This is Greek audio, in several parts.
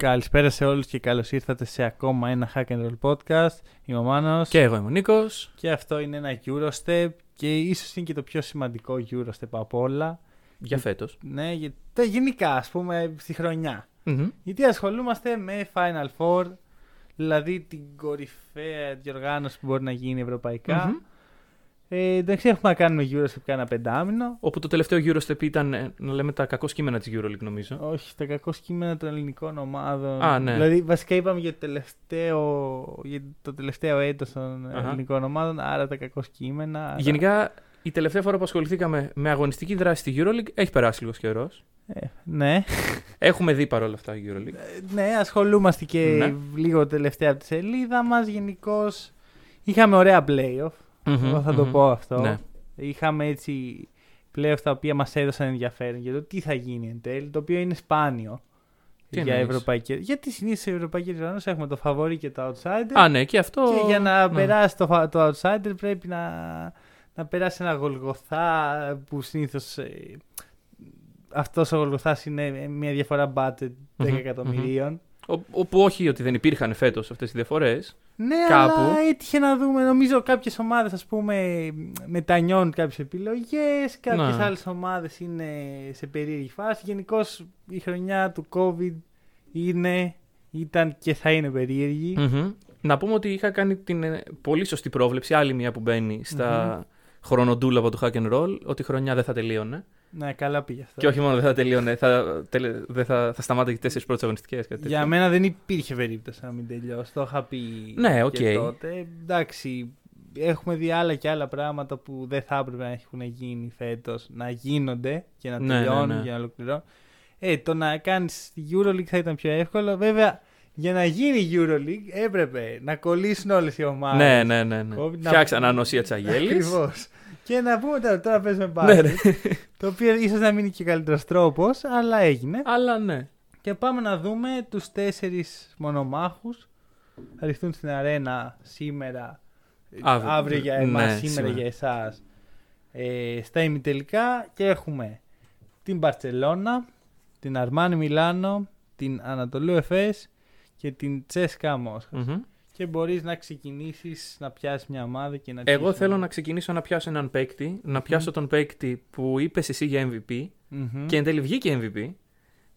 Καλησπέρα σε όλους και καλώς ήρθατε σε ακόμα ένα Hack and Roll podcast. Είμαι ο Μάνος. Και εγώ είμαι ο Νίκος. Και αυτό είναι ένα Eurostep και ίσως είναι και το πιο σημαντικό Eurostep από όλα. Για φέτος. Ναι, για... γενικά ας πούμε στη χρονιά. Μμμ. Γιατί ασχολούμαστε με Final Four, δηλαδή την κορυφαία διοργάνωση που μπορεί να γίνει ευρωπαϊκά. Μμμ. Ε, εντάξει, έχουμε να κάνουμε Eurostep κάνα πεντάμινο. Όπου το τελευταίο Eurostep ήταν, ε, να λέμε, τα κακό κείμενα της EuroLeague νομίζω. Όχι, τα κακό κείμενα των ελληνικών ομάδων. Α, ναι. Δηλαδή, βασικά είπαμε για το τελευταίο, για το τελευταίο έτος των Αχα. ελληνικών ομάδων, άρα τα κακό κείμενα. άρα- Γενικά, η τελευταία φορά που ασχοληθήκαμε με αγωνιστική δράση στη EuroLeague έχει περάσει λίγος καιρός. Ε, ναι. Έχουμε δει παρόλα αυτά η EuroLeague. Ε, ναι, ασχολούμαστε και Ναι. λίγο τελευταία από τη σελίδα μας. Γενικώς είχαμε ωραία playoff. Εγώ θα το Μμμ. πω αυτό. Ναι. Είχαμε έτσι playoff τα οποία μας έδωσαν ενδιαφέρον για το τι θα γίνει εν τέλει, το οποίο είναι σπάνιο. Τι για εννοείς; ευρωπαϊκή. Γιατί συνήθως σε ευρωπαϊκή διοργάνωση έχουμε το φαβορή και το outsider. Α, ναι, και αυτό. Και για να ναι. περάσει το, φα- το outsider πρέπει να, να περάσει ένα γολγοθά που συνήθως. αυτός ο γολγοθάς είναι μια διαφορά budget 10 Μμμ, εκατομμυρίων. Ο- Όπου όχι ότι δεν υπήρχαν φέτος αυτές οι διαφορές. Ναι, Κάπου. αλλά έτυχε να δούμε. Νομίζω κάποιες ομάδες, ας πούμε, μετανιώνουν κάποιες επιλογές. Κάποιες Ναι. άλλες ομάδες είναι σε περίεργη φάση. Γενικώς η χρονιά του COVID είναι, ήταν και θα είναι περίεργη. Να πούμε ότι είχα κάνει την ε, πολύ σωστή πρόβλεψη, άλλη μια που μπαίνει στα χρονοντούλαπα του Hack and Roll, ότι η χρονιά δεν θα τελείωνε. Ναι, καλά πήγε αυτό. Και όχι μόνο δεν θα τελείωνε, θα, τελε- δεν θα, θα σταμάτησε τις τέσσερις πρώτες αγωνιστικές. Για μένα δεν υπήρχε περίπτωση να μην τελειώσει. Το είχα πει Ναι, οκ. και τότε. Εντάξει, έχουμε δει άλλα και άλλα πράγματα που δεν θα έπρεπε να έχουν γίνει φέτος να γίνονται και να Ναι, ναι, τελειώνουν ναι. και να ολοκληρώνουν. Ε, το να κάνεις τη Euroleague θα ήταν πιο εύκολο. Βέβαια, για να γίνει η Euroleague έπρεπε να κολλήσουν όλες οι ομάδες. Ναι, ναι, ναι. ναι. COVID, να- Φτιάξε ανανοσία τη Αγέλη. Ακριβώς. Και να πούμε τώρα, τώρα παίζουμε ναι, μπάσκετ. ναι. Το οποίο ίσως να μην είναι και καλύτερος τρόπος, αλλά έγινε. Αλλά ναι. Και πάμε να δούμε τους τέσσερις μονομάχους. Θα ρηθούν στην αρένα σήμερα, Αύριο. αύριο, για εμάς, Ναι, σήμερα, σήμερα. για εσάς. Ε, στα ημιτελικά και έχουμε την Μπαρτσελώνα, την Αρμάνι Μιλάνο, την Ανατολού Εφές και την Τσέσκα Μόσχα. Μμμ. Και μπορείς να ξεκινήσεις να πιάσεις μια ομάδα και να Εγώ τύχεις θέλω μια- να ξεκινήσω να πιάσω έναν παίκτη, να πιάσω τον παίκτη που είπες εσύ για MVP Μμμ. και εν τέλει βγήκε MVP.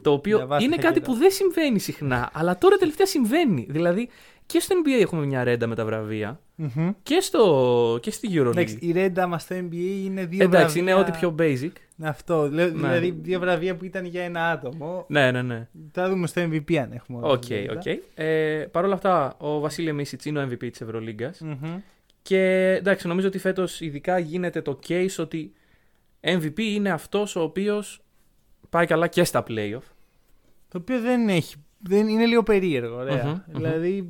Το οποίο Διαβάστε είναι τα κάτι χέρια. που δεν συμβαίνει συχνά, αλλά τώρα τελευταία συμβαίνει. Δηλαδή και στο NBA έχουμε μια ρέντα με τα βραβεία Μμμ. και, στο, και στη Εντάξει, EuroLeague. η Ρέντα μας στο NBA είναι δύο Εντάξει, είναι βραβεία- ό,τι πιο basic. Αυτό, λέω- Ναι. δηλαδή δύο βραβεία που ήταν για ένα άτομο. Ναι, ναι, ναι. Θα δούμε στο MVP αν έχουμε. όλα Οκ, τα δεδομένα. οκ. Ε, Παρ' όλα αυτά, ο Βασίλιε Μίτσιτς είναι ο MVP της Ευρωλίγκας. Μμμ. Και εντάξει, νομίζω ότι φέτος ειδικά γίνεται το case ότι MVP είναι αυτός ο οποίος πάει καλά και στα playoff. Το οποίο δεν έχει. Δεν, είναι λίγο περίεργο, ωραία. Μμμ, μμμ. Δηλαδή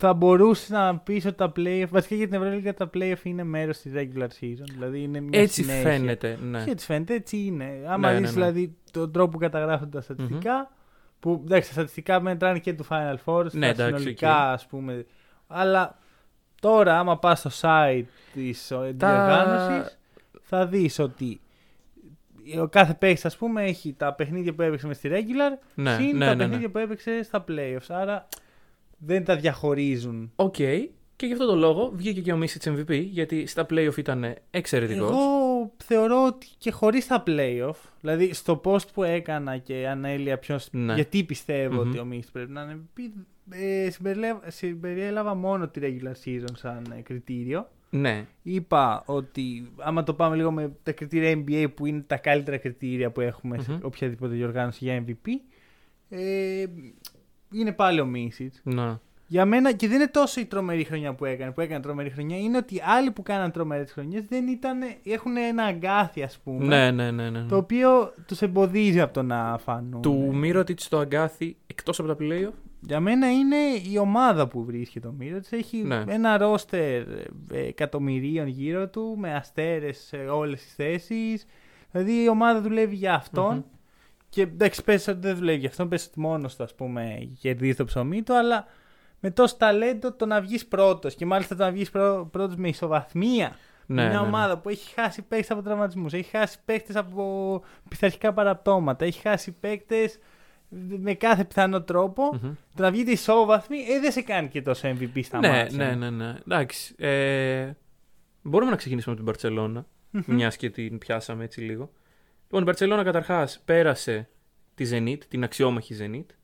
θα μπορούσε να πεις ότι τα playoff. Βασικά για την Ευρωλίγα τα playoff είναι μέρος της regular season. Δηλαδή είναι μια Έτσι συνέχεια. φαίνεται. Ναι. Και έτσι φαίνεται, έτσι είναι. Άμα Ναι, δεις ναι, ναι. δηλαδή τον τρόπο που καταγράφονται τα στατιστικα Που εντάξει, τα στατιστικά μετράνε και του Final Four. στα Ναι, εντάξει, συνολικά, οκ. ας πούμε. Αλλά τώρα, άμα πας στο site της διοργάνωσης, θα δεις ότι ο κάθε παίκτης, ας πούμε, έχει τα παιχνίδια που έπαιξε μες στη regular Ναι, συν ναι, τα ναι, ναι. παιχνίδια που έπαιξε στα playoffs. Άρα δεν τα διαχωρίζουν. Οκ. Και γι' αυτό το λόγο βγήκε και ο Μίσιτς MVP, γιατί στα playoff ήταν εξαιρετικός. Εγώ θεωρώ ότι και χωρίς τα playoff, δηλαδή στο post που έκανα και ανέλυα ποιο. Ναι. Γιατί πιστεύω Μμμ. ότι ο Μίσιτς πρέπει να είναι. MVP, Ε, συμπεριλέ- συμπεριέλαβα μόνο τη regular season σαν ε, κριτήριο. Ναι. Είπα ότι άμα το πάμε λίγο με τα κριτήρια NBA που είναι τα καλύτερα κριτήρια που εχουμε σε Μμμ. οποιαδήποτε διοργάνωση για MVP, ε, είναι πάλι ο Μίσιτς. Να. Για μένα και δεν είναι τόσο η τρομερή χρονιά που έκανε, που έκανε τρομερή χρονιά, είναι ότι άλλοι που κάναν τρομερές χρονιές δεν ήταν, έχουν ένα αγκάθι, ας πούμε, Ναι, ναι, ναι, ναι. το οποίο τους εμποδίζει από το να φανούν. Του Μύρωτιτς στο αγκάθι εκτός από τα playoff. Για μένα είναι η ομάδα που βρίσκεται ο Μύρο. Έχει Ναι. ένα ρόστερ ε, εκατομμυρίων γύρω του, με αστέρες σε όλες τις θέσεις. Δηλαδή η ομάδα δουλεύει για αυτον Μμμ. Και εντάξει, πες ότι δεν δουλεύει για αυτόν, πες ότι μόνος του, ας πούμε, κερδίζει το ψωμί του, αλλά με τόσο ταλέντο το να βγεις πρώτος. Και μάλιστα το να βγεις πρώτος με ισοβαθμία. Ναι, μια ναι, ναι. ομάδα που έχει χάσει παίκτες από τραυματισμούς, έχει χάσει παίκτες από πειθαρχικά παραπτώματα, έχει χάσει παίκτες με κάθε πιθανό τρόπο, Μμμ. το να βγείτε ισόβαθμοι ε, δεν σε κάνει και τόσο MVP στα Ναι, μάτια. ναι, ναι, ναι. Εντάξει. Ε, μπορούμε να ξεκινήσουμε από την Παρσελώνα, Μμμ. μιας και την πιάσαμε έτσι λίγο. Λοιπόν, η Παρσελώνα καταρχάς πέρασε τη Zenit, την αξιόμαχη Zenit,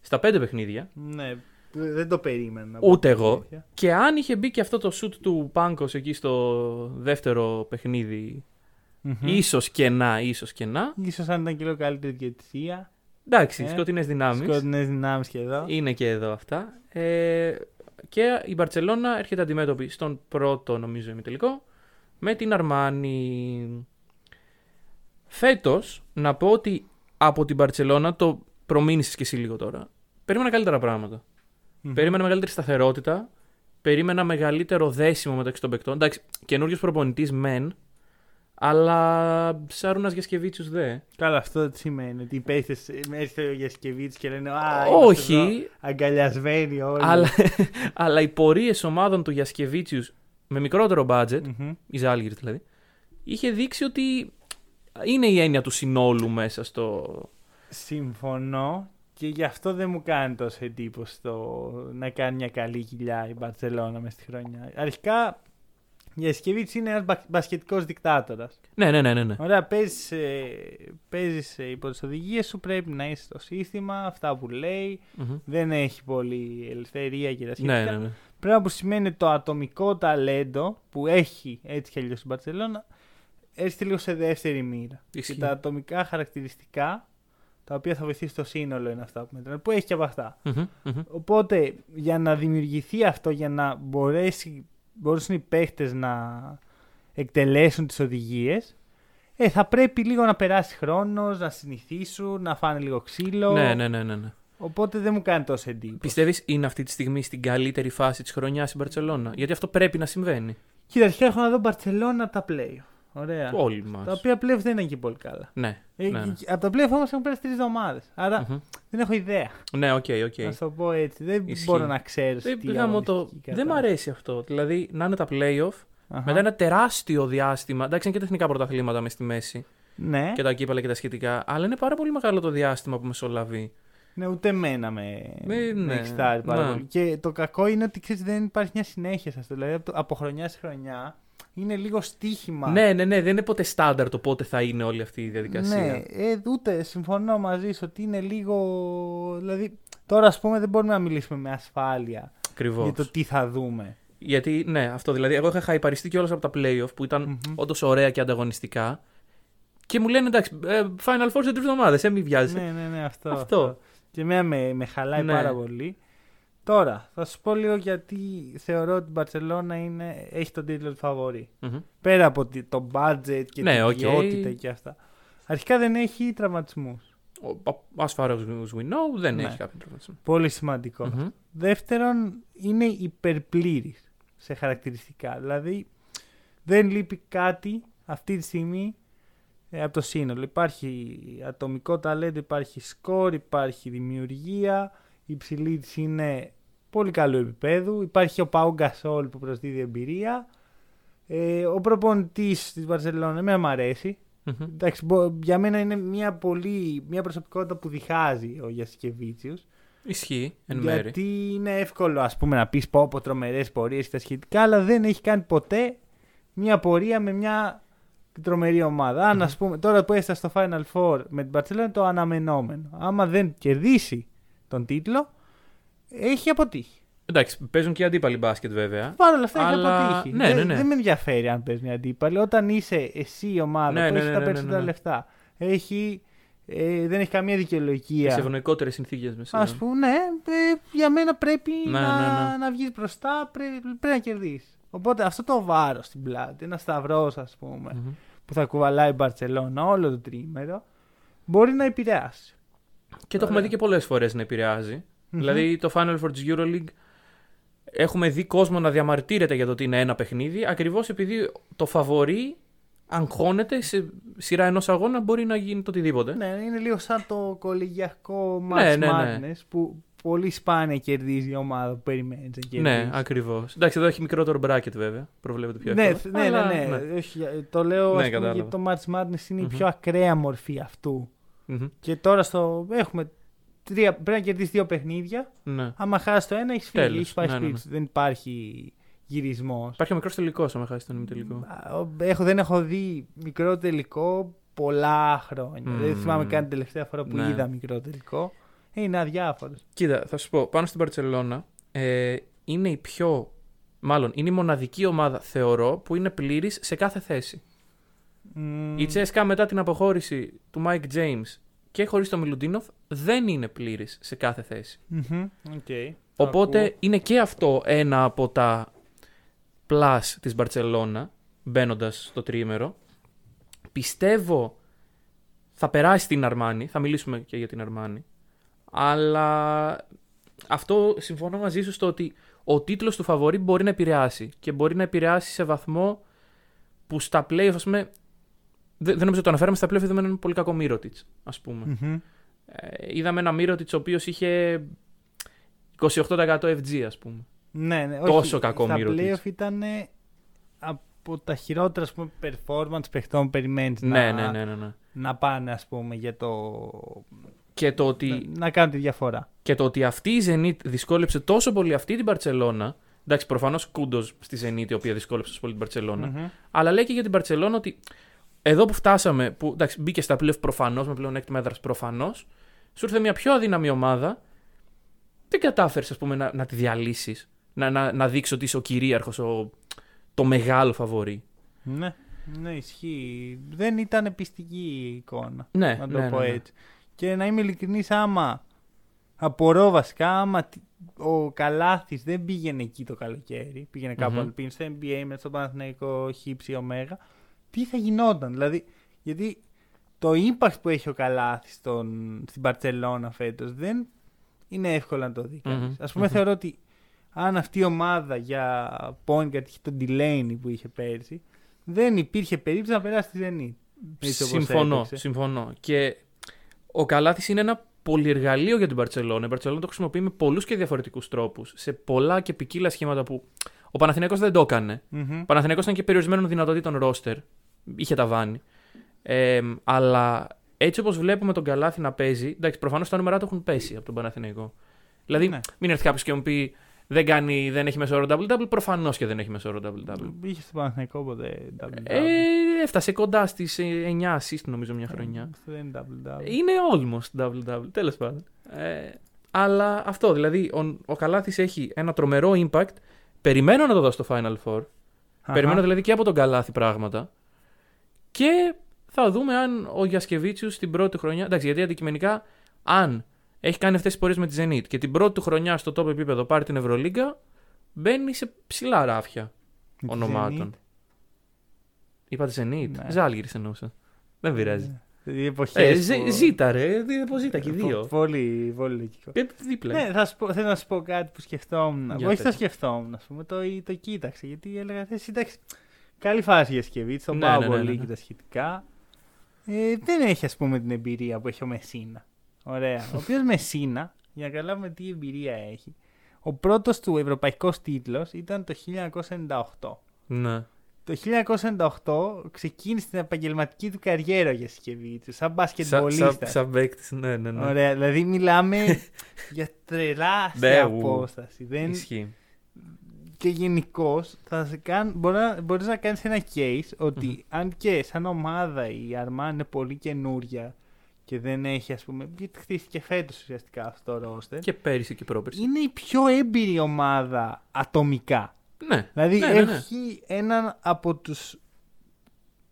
στα πέντε παιχνίδια. Ναι, δεν το περίμενα. να πω Ούτε την εγώ. αλήθεια. Και αν είχε μπει και αυτό το shoot του Πάγκος εκεί στο δεύτερο παιχνίδι, Μμμ. ίσως και να, ίσως και να. Ίσως αν ήταν και λίγο καλύτερη διαιτησία. Εντάξει, Ε, σκοτεινές δυνάμεις. Σκοτεινές δυνάμεις και εδώ. Είναι και εδώ αυτά. Ε, και η Μπαρτσελώνα έρχεται αντιμέτωπη στον πρώτο, νομίζω, ημιτελικό, με την Αρμάνι. Φέτος, να πω ότι από την Μπαρτσελώνα, το προμήνυσες και εσύ λίγο τώρα, περίμενα καλύτερα πράγματα. Μμμ. Περίμενα μεγαλύτερη σταθερότητα, περίμενα μεγαλύτερο δέσιμο μεταξύ των παικτών. Εντάξει, καινούριο προπονητής μεν, αλλά Σάρουνας Γιασκεβίτσιους δε. Καλά, αυτό τι σημαίνει. Ότι οι παίχτες έρχεται ο Γιασκεβίτς και λένε Α, Όχι, είμαστε εδώ αγκαλιασμένοι όλοι. αλλά, αλλά οι πορείες ομάδων του Γιασκεβίτσιους με μικρότερο budget, Μμμ. η Ζάλγκη δηλαδή, είχε δείξει ότι είναι η έννοια του συνόλου μέσα στο. Συμφωνώ και γι' αυτό δεν μου κάνει τόσο εντύπωση το να κάνει μια καλή κοιλιά η Μπαρσελόνα μες στη χρονιά. Αρχικά, η Γιασκεβίτς είναι ένας μπα- μπασκετικός δικτάτορας. Ναι, ναι, ναι, ναι. ναι. Ωραία, παίζεις, ε, παίζεις ε, υπό τις οδηγίες σου, πρέπει να είσαι στο σύστημα, αυτά που λέει. Μμμ. Δεν έχει πολύ ελευθερία και τα σχετικά. ναι, ναι, ναι. Πράγμα που σημαίνει το ατομικό ταλέντο που έχει έτσι κι αλλιώς η Μπαρσελόνα έρχεται λίγο σε δεύτερη μοίρα. Ισχύει. Και τα ατομικά χαρακτηριστικά τα οποία θα βοηθήσει το σύνολο είναι αυτά που μετράνε, που έχει και από αυτά. Μμμ, μμμ. Οπότε για να δημιουργηθεί αυτό, για να μπορέσει, μπορέσουν οι παίχτες να εκτελέσουν τις οδηγίες, ε, θα πρέπει λίγο να περάσει χρόνος, να συνηθίσουν, να φάνε λίγο ξύλο. Ναι, ναι, ναι, ναι, ναι. Οπότε δεν μου κάνει τόσο εντύπωση. Πιστεύεις είναι αυτή τη στιγμή στην καλύτερη φάση της χρονιάς η Μπαρσελόνα. Γιατί αυτό πρέπει να συμβαίνει. Κοίτα, αρχικά έχω να δω Μπαρσελόνα από τα playoff. Ωραία. Όλοι μας. Τα οποία playoff δεν είναι και πολύ καλά. Ναι. Ε, ναι, ναι. Από τα playoff όμως έχουν πέρασει τρεις εβδομάδες. Άρα Μμμ. δεν έχω ιδέα. Ναι, οκ, οκ. Να σου το πω έτσι. Δεν Ισχύει. μπορώ να ξέρω. Δεν, τη γαμώ το... αγωνιστική δεν μ' κατάσταση. αρέσει αυτό. Δηλαδή να είναι τα playoff Αχα. μετά ένα τεράστιο διάστημα. Εντάξει, είναι και τα εθνικά πρωταθλήματα μες στη μέση Ναι, και τα κύπελα και τα σχετικά. Αλλά είναι πάρα πολύ μεγάλο το διάστημα που μεσολαβεί. ναι, ούτε εμένα με, Με- με ναι, εξτάρει πάρα ναι. πολύ. Και το κακό είναι ότι ξέρεις, δεν υπάρχει μια συνέχεια σε αυτό. Δηλαδή από, το- από χρονιά σε χρονιά είναι λίγο στοίχημα. Ναι, ναι, ναι, δεν είναι ποτέ στάνταρ το πότε θα είναι όλη αυτή η διαδικασία. Ναι, ε, ούτε συμφωνώ μαζί σου ότι είναι λίγο. Δηλαδή, τώρα ας πούμε δεν μπορούμε να μιλήσουμε με ασφάλεια Ακριβώς. για το τι θα δούμε. Γιατί, ναι, αυτό δηλαδή. Εγώ είχα χαϊπαριστεί κιόλας από τα playoff που ήταν Μμμ. όντως ωραία και ανταγωνιστικά. Και μου λένε εντάξει, ε, Final Four σε τρεις εβδομάδες, ε, μην βιάζεσαι. Ναι, ναι, ναι, αυτό. Αυτό. Και εμένα με, με χαλάει Ναι. πάρα πολύ. Τώρα, θα σου πω λίγο γιατί θεωρώ ότι η Μπαρσελόνα είναι, έχει τον τίτλο του φαβορή. Μμμ. Πέρα από τη- το budget και Ναι, την οκ. ποιότητα και αυτά. Αρχικά δεν έχει τραυματισμούς. Ο- As far as we know, δεν Ναι. έχει κάποιο τραυματισμό. Πολύ σημαντικό. Μμμ. Δεύτερον, είναι υπερπλήρης σε χαρακτηριστικά. Δηλαδή, δεν λείπει κάτι αυτή τη στιγμή ε, από το σύνολο. Υπάρχει ατομικό ταλέντο, υπάρχει σκορ, υπάρχει δημιουργία. Η υψηλή της είναι πολύ καλού επίπεδου. Υπάρχει ο Πάου Γκασόλ που προσδίδει εμπειρία. Ε, ο προπονητής της Βαρσελόνα εμένα μου αρέσει. Μμμ. Εντάξει, μπο- για μένα είναι μια, πολύ, μια προσωπικότητα που διχάζει ο Γιασκεβίτσιος. Ισχύει, εν μέρη. Γιατί είναι εύκολο ας πούμε να πεις πω από τρομερές πορείες και τα σχετικά, αλλά δεν έχει κάνει ποτέ μια πορεία με μια τρομερή ομάδα. Αν ας πούμε τώρα που έστασε στο Final Four με την Barcelona είναι το αναμενόμενο. Άμα δεν κερδίσει τον τίτλο, έχει αποτύχει. Εντάξει, παίζουν και οι αντίπαλοι μπάσκετ βέβαια. Παρ' όλα αυτά Αλλά- έχει αποτύχει. ναι, ναι, δεν, ναι. δεν με ενδιαφέρει αν παίζει μια αντίπαλη. Όταν είσαι εσύ η ομάδα Ναι, που ναι, έχεις ναι, τα ναι, ναι, περισσότερα ναι. λεφτά, έχει, ε, δεν έχει καμία Σε δικαιολογία. ευνοϊκότερες συνθήκες μέσα. Α πούμε, ναι, ε, για μένα πρέπει Ναι, να, ναι, ναι. να βγεις μπροστά, πρέπει, πρέπει να κερδίσεις. Οπότε αυτό το βάρος στην πλάτη, ένα σταυρός, ας πούμε, Μμμ. που θα κουβαλάει η Μπαρσελόνα όλο το τρίμερο, μπορεί να επηρεάσει. Και το έχουμε Ωραία. δει και πολλές φορές να επηρεάζει. Δηλαδή το Final Four της Euroleague έχουμε δει κόσμο να διαμαρτύρεται για το ότι είναι ένα παιχνίδι, ακριβώς επειδή το φαβορεί αγχώνεται σε σειρά ενός αγώνα μπορεί να γίνει το οτιδήποτε. Ναι, είναι λίγο σαν το κολεγιακό Ναι, Match ναι, ναι. Madness που πολύ σπάνια κερδίζει η ομάδα που περιμένεις να κερδίσεις. Ναι, ακριβώς. Εντάξει, εδώ έχει μικρότερο bracket βέβαια. Προβλέπεται πιο ναι, εύκολα. ναι, Αλλά, ναι, ναι. Όχι, το λέω Ναι, ας πούμε, κατάλαβα. γιατί το Match Madness είναι Μμμ. η πιο ακραία μορφή αυτού. Μμμ. Και τώρα στο, έχουμε τρία, πρέπει να κερδίσεις δύο παιχνίδια. Ναι. Άμα χάσεις το ένα, έχεις φύγει. Τέλος. Έχεις πάει Ναι, ναι, σπίτι ναι. σου. Δεν υπάρχει γυρισμός. Υπάρχει ο μικρός τελικός, άμα χάσεις τον ημιτελικό. Έχω, δεν έχω δει μικρό τελικό πολλά χρόνια. Μμμ. Δεν θυμάμαι καν την τελευταία φορά που Ναι. είδα μικρό τελικό. Είναι αδιάφορος. Κοίτα, θα σου πω, πάνω στην Παρσελώνα ε, είναι η πιο. Μάλλον είναι η μοναδική ομάδα, θεωρώ, που είναι πλήρης σε κάθε θέση. Η Τσέσκα μετά την αποχώρηση του Mike James και χωρίς τον Μιλουντίνοφ δεν είναι πλήρης σε κάθε θέση. Οπότε είναι και αυτό ένα από τα plus της Μπαρτσελώνα μπαίνοντας στο τρίμερο. Πιστεύω θα περάσει την Αρμάνη, θα μιλήσουμε και για την Αρμάνη. Αλλά αυτό συμφωνώ μαζί σου στο ότι ο τίτλος του φαβορή μπορεί να επηρεάσει και μπορεί να επηρεάσει σε βαθμό που στα playoff, ας πούμε, δεν, δεν νομίζω το αναφέραμε, στα playoff είδαμε έναν πολύ κακό Μύρωτιτς, ας πούμε. Ε, είδαμε ένα Μύρωτιτς ο οποίος είχε 28% FG, ας πούμε. Ναι, ναι, Τόσο όχι, κακό στα Mirotic. playoff ήταν από τα χειρότερα ας πούμε, performance παιχτών που περιμένεις Ναι, να, ναι, ναι, ναι, ναι. να πάνε ας πούμε για το... Και το ότι να, να κάνουν τη διαφορά. Και το ότι αυτή η Zenit δυσκόλεψε τόσο πολύ αυτή την Παρσελώνα. Εντάξει, προφανώς κούντος στη Zenit η οποία δυσκόλεψε τόσο πολύ την παρσελωνα Μμμ. Αλλά λέει και για την Παρσελώνα ότι εδώ που φτάσαμε, που εντάξει, μπήκε στα playoff προφανώς, με πλέον έκτημα έδρας προφανώς, σου ήρθε μια πιο αδύναμη ομάδα. Δεν κατάφερες, ας πούμε, να, να τη διαλύσεις. Να, να, να δείξεις ότι είσαι ο κυρίαρχος, το μεγάλο φαβορή. Ναι, ναι, ισχύει. Δεν ήταν πιστική η εικόνα. Ναι, να το ναι, πω ναι, ναι. έτσι. Και να είμαι ειλικρινής, άμα απορώ βασικά, άμα τι- ο Καλάθης δεν πήγαινε εκεί το καλοκαίρι, πήγαινε κάπου Μμμ. αλλού, πήγαινε στο NBA μες στο Παναθηναϊκό Χύψη Ωμέγα, τι θα γινόταν. Δηλαδή, γιατί το impact που έχει ο Καλάθης στον, στην Παρσελώνα φέτος δεν είναι εύκολο να το δει. κανείς. Μμμ. Ας πούμε, Μμμ. θεωρώ ότι αν αυτή η ομάδα για point guard είχε τον Delaney που είχε πέρσι, δεν υπήρχε περίπτωση να περάσει τη Zenit. Έτσι όπως Συμφωνώ, έπαιξε. συμφωνώ. Και ο Καλάθης είναι ένα πολυεργαλείο για την Παρσελόνα. Η Παρσελόνα το χρησιμοποιεί με πολλούς και διαφορετικούς τρόπους. Σε πολλά και ποικίλα σχήματα που ο Παναθηναίκος δεν το έκανε. Μμμ. Ο Παναθηναίκος ήταν και περιορισμένων δυνατοτήτων ρόστερ. Είχε τα βάνη. Ε, αλλά έτσι όπως βλέπουμε τον Καλάθη να παίζει, εντάξει, προφανώς τα νούμερα του έχουν πέσει από τον Παναθηναϊκό. Δηλαδή, Ναι. μην έρθει κάποιος και μου πει δεν, κάνει, δεν έχει μεσόωρο double-double, προφανώς και δεν έχει μεσόωρο double-double. Είχε στο Παναθηναϊκό ποτέ double Ε, έφτασε κοντά στις 9 assist νομίζω μια χρονιά. Αυτό δεν είναι double double. Είναι almost double-double, τέλος πάντων. Ε, αλλά αυτό, δηλαδή, ο, ο Καλάθης έχει ένα τρομερό impact. Περιμένω να το δω στο Final Four. Περιμένω δηλαδή και από τον Καλάθη πράγματα. Και θα δούμε αν ο Γιασκεβίτσιου στην πρώτη του χρονιά. Εντάξει, γιατί αντικειμενικά, αν έχει κάνει αυτές τις πορείες με τη Zenit και την πρώτη του χρονιά στο top επίπεδο πάρει την Ευρωλίγκα, μπαίνει σε ψηλά ράφια ονομάτων. Είπατε Zenit. Ναι. Ζάλγιρη εννοούσα. Δεν πειράζει. Οι εποχές. Ε, ζη- ζήτα ρε, δι- ζήτα και δύο. Πολύ, πολύ λογικό. Και δίπλα. Ναι, θα σου πω, θέλω να σου πω κάτι που σκεφτόμουν. Για Όχι, πες. το σκεφτόμουν, ας πούμε. Το, το κοίταξε. Γιατί έλεγα, θες εντάξει. Καλή φάση για Σκεβίτ, τον Ναι, πάω ναι, ναι, πολύ ναι, ναι. και τα σχετικά. Ε, δεν έχει, ας πούμε, την εμπειρία που έχει ο Μεσίνα. Ωραία. Ο οποίος Μεσίνα, για να καταλάβουμε τι εμπειρία έχει, ο πρώτος του ευρωπαϊκός τίτλος ήταν το 1998. Ναι. Το 1998 ξεκίνησε την επαγγελματική του καριέρα για Σκεβίτσου, σαν Σαν μπασκετμπολίστα. σαν παίκτης, ναι, ναι, ναι. Ωραία, δηλαδή μιλάμε για τεράστια Ναι, ου. απόσταση. Δεν... Ισχύει. Και γενικώς μπορεί να, μπορείς να κάνεις ένα case ότι αν και σαν ομάδα η Αρμάν είναι πολύ καινούρια και δεν έχει ας πούμε, γιατί χτίστηκε φέτος ουσιαστικά αυτό το roster, Και πέρυσι και πρόπερσι. είναι η πιο έμπειρη ομάδα ατομικά. Ναι. Δηλαδή ναι, ναι, ναι. έχει έναν από τους,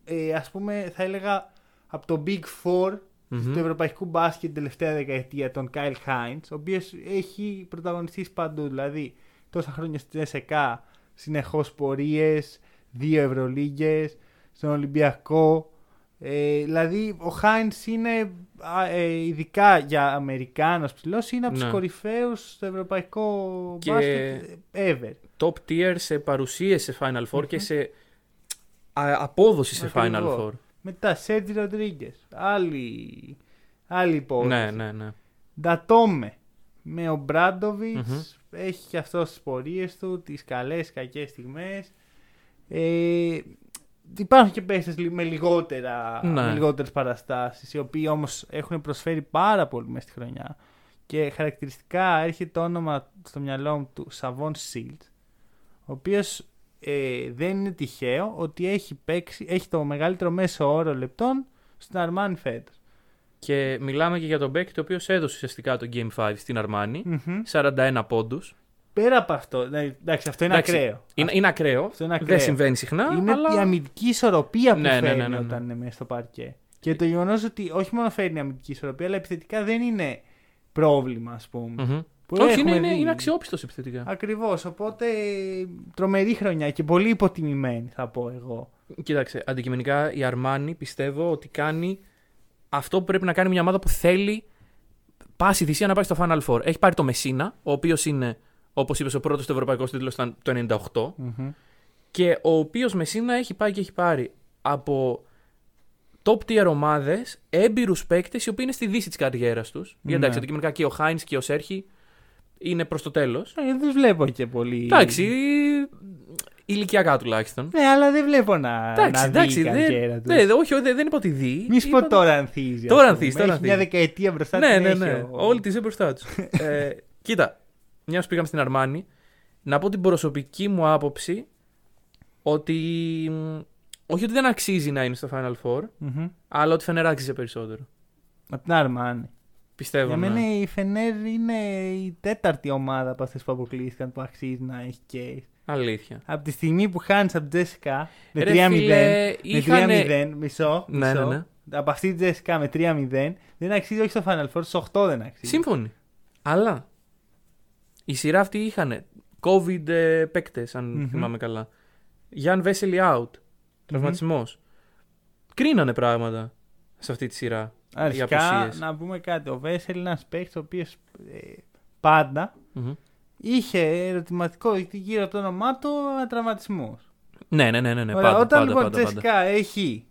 ε, ας πούμε θα έλεγα από το Big Four Μμμ. του ευρωπαϊκού μπάσκετ την τελευταία δεκαετία, τον Κάιλ Χάιντ, ο οποίος έχει πρωταγωνιστήσει παντού. Δηλαδή, τόσα χρόνια στην ΕΣΕΚΑ, συνεχώς πορείες, δύο Ευρωλίγε, στον Ολυμπιακό. Ε, δηλαδή, ο Χάιντ είναι, α, ε, ειδικά για Αμερικάνος ψηλός, είναι από Ναι. τους κορυφαίους στο ευρωπαϊκό Και- μπάσκετ ever. Top tier σε παρουσίες σε Final Four και σε α, απόδοση σε Final Ακριβώς. Four. Μετά, Σέρτζι Ροντρίγκες. Άλλη, άλλη υπόθεση. Ναι, ναι, ναι. Ντατόμε. Με ο μπραντοβιτ Μμμ. έχει και αυτός τις πορείες του, τις καλές κακές στιγμές. Ε, υπάρχουν και παίχτες με, λιγότερα, Ναι. με λιγότερες παραστάσεις οι οποίοι όμως έχουν προσφέρει πάρα πολύ μέσα στη χρονιά και χαρακτηριστικά έρχεται το όνομα στο μυαλό μου του Σαβόν Σίλτς, ο οποίος ε, δεν είναι τυχαίο ότι έχει, παίξει, έχει το μεγαλύτερο μέσο όρο λεπτών στην Αρμάνι φέτος. Και μιλάμε και για τον παίκτη ο οποίος έδωσε ουσιαστικά το Game 5 στην Αρμάνι. 41 πόντους. Πέρα από αυτό, ναι, εντάξει, αυτό είναι Εντάξει, ακραίο. Είναι, είναι, ακραίο. Αυτό είναι ακραίο. Δεν συμβαίνει συχνά. Είναι αλλά... η αμυντική ισορροπία που Ναι, ναι, ναι, φέρνει ναι, ναι. όταν είναι μέσα στο παρκέ. Και το γεγονός ότι όχι μόνο φέρνει αμυντική ισορροπία, αλλά επιθετικά δεν είναι πρόβλημα, ας πούμε. Μμμ. Που Όχι, έχουμε είναι, είναι, δει. είναι αξιόπιστος επιθετικά. Ακριβώς. Οπότε τρομερή χρονιά και πολύ υποτιμημένη, θα πω εγώ. Κοίταξε, αντικειμενικά η Αρμάνι πιστεύω ότι κάνει αυτό που πρέπει να κάνει μια ομάδα που θέλει πάση θυσία να πάει στο Final Four. Έχει πάρει το Μεσίνα, ο οποίος είναι, όπως είπες, ο πρώτος του ευρωπαϊκό τίτλο ήταν το 98. Μμμ. Και ο οποίος Μεσίνα έχει πάει και έχει πάρει από top tier ομάδες έμπειρους παίκτες οι οποίοι είναι στη δύση της καριέρας τους. Ναι. Εντάξει, αντικειμενικά και ο Χάινς και ο Σέρχη είναι προς το τέλος. Ε, δεν βλέπω και πολύ. Εντάξει, ηλικιακά τουλάχιστον. Ναι, αλλά δεν βλέπω να, Εντάξει, να εντάξει. δει η Δεν, καριέρα τους. ναι, όχι, όχι, δεν, δεν είπα ότι δει. Μη σου Είπα- πω τώρα ανθίζει. Τώρα ας ανθίζει, πούμε. τώρα Έχει μια ανθίζει. δεκαετία μπροστά Ναι, την ναι, έχει ναι. ο- Όλη της ζει μπροστά τους. ε, κοίτα, μια που πήγαμε στην Αρμάνη, να πω την προσωπική μου άποψη ότι. μ, Όχι ότι δεν αξίζει να είναι στο Final Four, Μμμ. αλλά ότι Φενέρ άξιζε περισσότερο. Από την Αρμάνη. Πιστεύω. Για ναι. μένα η Φενέρ είναι η τέταρτη ομάδα από αυτές που αποκλείστηκαν που αξίζει να έχει case. Αλήθεια. Από τη στιγμή που χάνεις από την Τζέσικα με Ρε 3-0. φίλε, Με είχανε- 3-0, μισό. Ναι, μισό. ναι, ναι. Από αυτή την Τζέσικα με 3-0 δεν αξίζει όχι στο Final Four, στου 8 δεν αξίζει. Σύμφωνοι. Αλλά η σειρά αυτή είχαν COVID ε, παίκτες, αν Μμμ. θυμάμαι καλά. Γιάνν Βέσελι out. τραυματισμός. Κρίνανε πράγματα σε αυτή τη σειρά. Οι Αρχικά απουσίες. να πούμε κάτι. Ο Βέσελ είναι ένας παίκτης ο οποίος πάντα Μμμ. είχε ερωτηματικό γύρω από το όνομά του τραυματισμού. Ναι, ναι, ναι, ναι, ναι. Ωραία, πάντα, όταν πάντα, λοιπόν πάντα, η πάντα. Τσέσικα έχει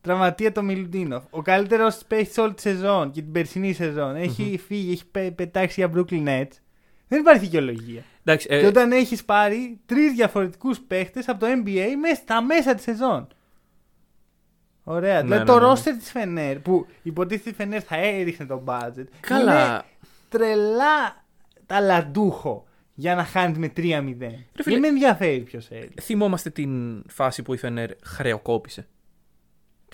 τραυματία το Μιλουτίνοφ, ο καλύτερος παίχτη όλη τη σεζόν και την περσινή σεζόν έχει φύγει, έχει πε- πετάξει για Brooklyn Nets. Δεν υπάρχει δικαιολογία. Εντάξει, ε, και όταν έχεις πάρει τρεις διαφορετικούς παίχτε από το NBA μέσα στα μέσα της σεζόν. Ωραία. Ναι, δηλαδή ναι, το ναι. ρόστερ της Φενέρ που υποτίθεται η Φενέρ θα έριχνε το budget. Είναι καλά. τρελά ταλαντούχο για να χάνει με 3-0. φίλε- Δεν με ενδιαφέρει ποιος θέλει. Θυμόμαστε την φάση που η Φενέρ χρεοκόπησε.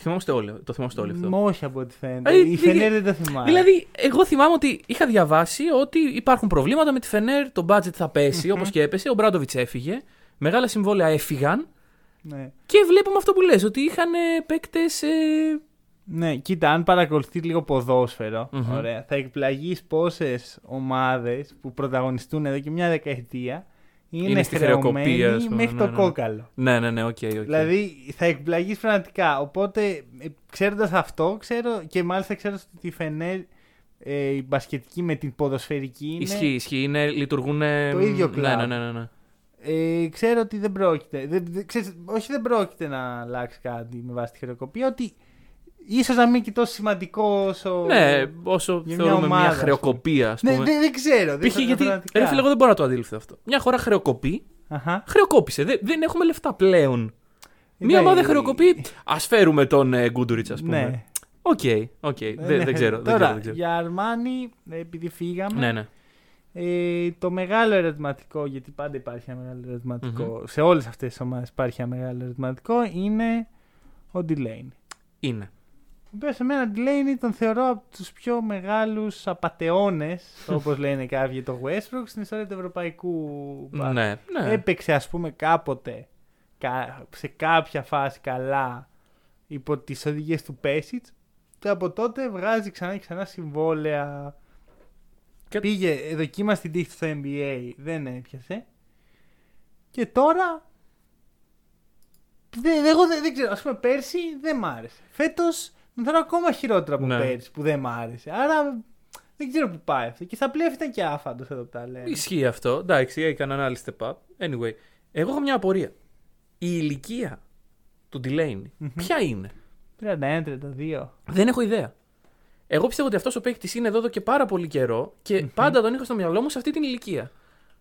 Θυμόμαστε όλοι, το θυμόμαστε όλοι αυτό. Μ, όχι από ό,τι φαίνεται. Ε, η δι- Φενέρ δεν το θυμάμαι. Δηλαδή, εγώ θυμάμαι ότι είχα διαβάσει ότι υπάρχουν προβλήματα με τη Φενέρ, το budget θα πέσει όπως και έπεσε. Ο Μπράντοβιτς έφυγε. Μεγάλα συμβόλαια έφυγαν. Ναι. Και βλέπουμε αυτό που λες, ότι είχαν παίκτες. ναι, κοίτα, αν παρακολουθείς λίγο ποδόσφαιρο, Μμμ. ωραία, θα εκπλαγείς πόσες ομάδες που πρωταγωνιστούν εδώ και μια δεκαετία είναι, Είναι στη χρεοκοπία, χρεωμένοι ας πούμε, μέχρι ναι, το ναι. κόκαλο. Ναι, ναι, ναι, οκ, οκ. Δηλαδή θα εκπλαγείς πραγματικά. Οπότε, ξέροντας αυτό, ξέρω και μάλιστα ξέρω ότι η Φενέρ ε, η μπασκετική με την ποδοσφαιρική είναι. Ισχύει, ισχύει. Είναι, λειτουργούν. Το ίδιο Ναι, κλαμπ. ναι, ναι, ναι, ναι. Ε, ξέρω ότι δεν πρόκειται. Δεν, δεν- ξέρεις, όχι, δεν πρόκειται να αλλάξει κάτι με βάση τη χρεοκοπία. Ότι ίσως να μην είναι και τόσο σημαντικό όσο. Ναι, όσο για μια θεωρούμε μια, ομάδα, ας χρεοκοπία, ας Ναι, πούμε. δεν, δεν ξέρω. Δεν Π.χ. ξέρω γιατί. πραγματικά. Ρε φίλε, εγώ δεν μπορώ να το αντιληφθώ αυτό. Μια χώρα χρεοκοπεί, Αχα. χρεοκόπησε. Δεν, δεν έχουμε λεφτά πλέον. Μια Ναι, ομάδα ε, χρεοκοπεί. Ας φέρουμε τον ε, Γκούντουριτς, ας πούμε. Ναι. Οκ, οκ. Ε, Δεν, ναι. δεν ξέρω. δεν Τώρα, ξέρω, δεν ξέρω. για Αρμάνι, επειδή φύγαμε, Ναι, ναι. Ε, το μεγάλο ερωτηματικό, γιατί πάντα υπάρχει ένα μεγάλο ερωτηματικό, σε όλες αυτές τις ομάδες υπάρχει ένα μεγάλο ερωτηματικό, είναι ο Delaney. Είναι. Ο οποίος εμένα Delaney τον θεωρώ από τους πιο μεγάλους απατεώνες, όπως λένε κάποιοι για το Westbrook, στην ιστορία του ευρωπαϊκού μπάσκετ. Ναι, ναι. Έπαιξε ας πούμε κάποτε κα- σε κάποια φάση καλά υπό τις οδηγίες του Πέσιτς και από τότε βγάζει ξανά και ξανά συμβόλαια. Και- Πήγε, ε, δοκίμασε την τύχη του στο NBA, δεν έπιασε. Και τώρα. Δεν, εγώ δεν, δεν ξέρω, ας πούμε πέρσι δεν μ' άρεσε. Φέτος τον θέλω ακόμα χειρότερο από Ναι. πέρσι που δεν μ' άρεσε. Άρα δεν ξέρω που πάει αυτό. Και στα πλέον ήταν και άφαντος εδώ που τα λέμε. Ισχύει αυτό. Εντάξει, έκανε ένα άλλο step up. Anyway, εγώ έχω μια απορία. Η ηλικία του Delaney ποια είναι; 31-32. Δεν έχω ιδέα. Εγώ πιστεύω ότι αυτός ο παίκτης είναι εδώ, εδώ και πάρα πολύ καιρό και πάντα τον είχα στο μυαλό μου σε αυτή την ηλικία.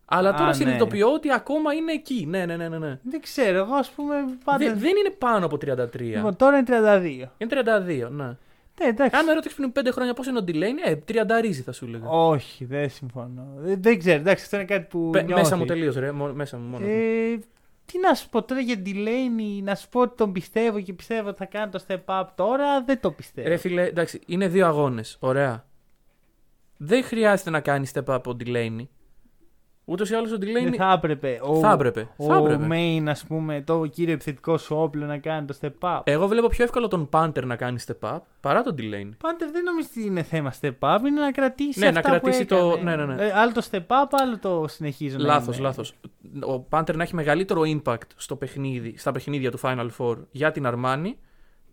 Αλλά Α, τώρα ναι. συνειδητοποιώ ότι ακόμα είναι εκεί. Ναι, ναι, ναι, ναι. ναι. Δεν ξέρω, εγώ ας πούμε πάντα. Δεν, δεν είναι πάνω από 33. Λοιπόν, τώρα είναι 32. Είναι 32, ναι. Ναι, εντάξει. Αν με ρώτησες πριν 5 χρόνια πώς είναι ο Delaney, ε, τριανταρίζει θα σου έλεγα. Όχι, δεν συμφωνώ. Δεν, δεν ξέρω. Εντάξει, αυτό είναι κάτι που. Πε- νιώθεις. μέσα μου τελείω, ρε. μο- Μέσα μου μόνο. Ε, τι να σου πω τώρα για την Delaney, να σου πω ότι τον πιστεύω και πιστεύω ότι θα κάνει το step up τώρα, δεν το πιστεύω. Ρε φίλε, εντάξει, είναι δύο αγώνες. Ωραία. Δεν χρειάζεται να κάνει step up ο Delaney. Ούτως ή άλλως ο Delaney. δεν θα έπρεπε. Ο, Θα έπρεπε. Ο Θα έπρεπε. main, ας πούμε, το κύριο επιθετικό σου όπλο να κάνει το step up. Εγώ βλέπω πιο εύκολο τον Panther να κάνει step up παρά τον Delaney. Πάντε δεν νομίζω ότι είναι θέμα step up, είναι να κρατήσει. Ναι, να αυτά κρατήσει που το- έκανε. ναι, ναι, ναι. Ε, άλλο το step up, άλλο το συνεχίζω. να Λάθος, είμαι. λάθος. Ο Panther να έχει μεγαλύτερο impact στο παιχνίδι, στα παιχνίδια του Final Four για την Armani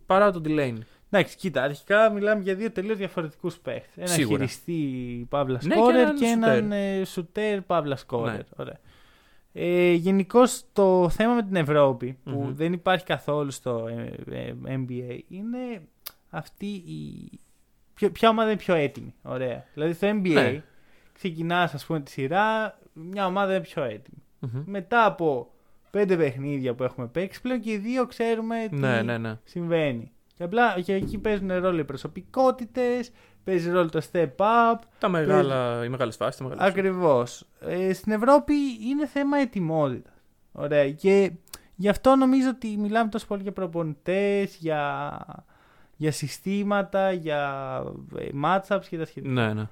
παρά τον Delaney. Εντάξει, κοίτα, αρχικά μιλάμε για δύο τελείως διαφορετικούς παίχτες. Ένα Σίγουρα. χειριστή παύλας Ναι, και σκόρερ έναν και σουτέρ. έναν ε, σουτέρ παύλας σκόρερ. Ναι. Ωραία. Ε, Γενικώς το θέμα με την Ευρώπη που Μμμ. δεν υπάρχει καθόλου στο ε, ε, NBA είναι αυτή η. Ποια, ποια ομάδα είναι πιο έτοιμη. Ωραία. Δηλαδή στο NBA Ναι. ξεκινάς, ας πούμε, τη σειρά, μια ομάδα είναι πιο έτοιμη. Μμμ. Μετά από πέντε παιχνίδια που έχουμε παίξει, πλέον και οι δύο ξέρουμε τι Ναι, ναι, ναι. συμβαίνει. Και απλά και εκεί παίζουν ρόλο οι προσωπικότητες, παίζει ρόλο το step up. Τα μεγάλα, οι μεγάλες φάσεις. Ακριβώς. Ε, στην Ευρώπη είναι θέμα ετοιμότητας. Ωραία. Και γι' αυτό νομίζω ότι μιλάμε τόσο πολύ για προπονητές, για, για συστήματα, για ε, matchups και τα σχετικά. Ναι, ναι.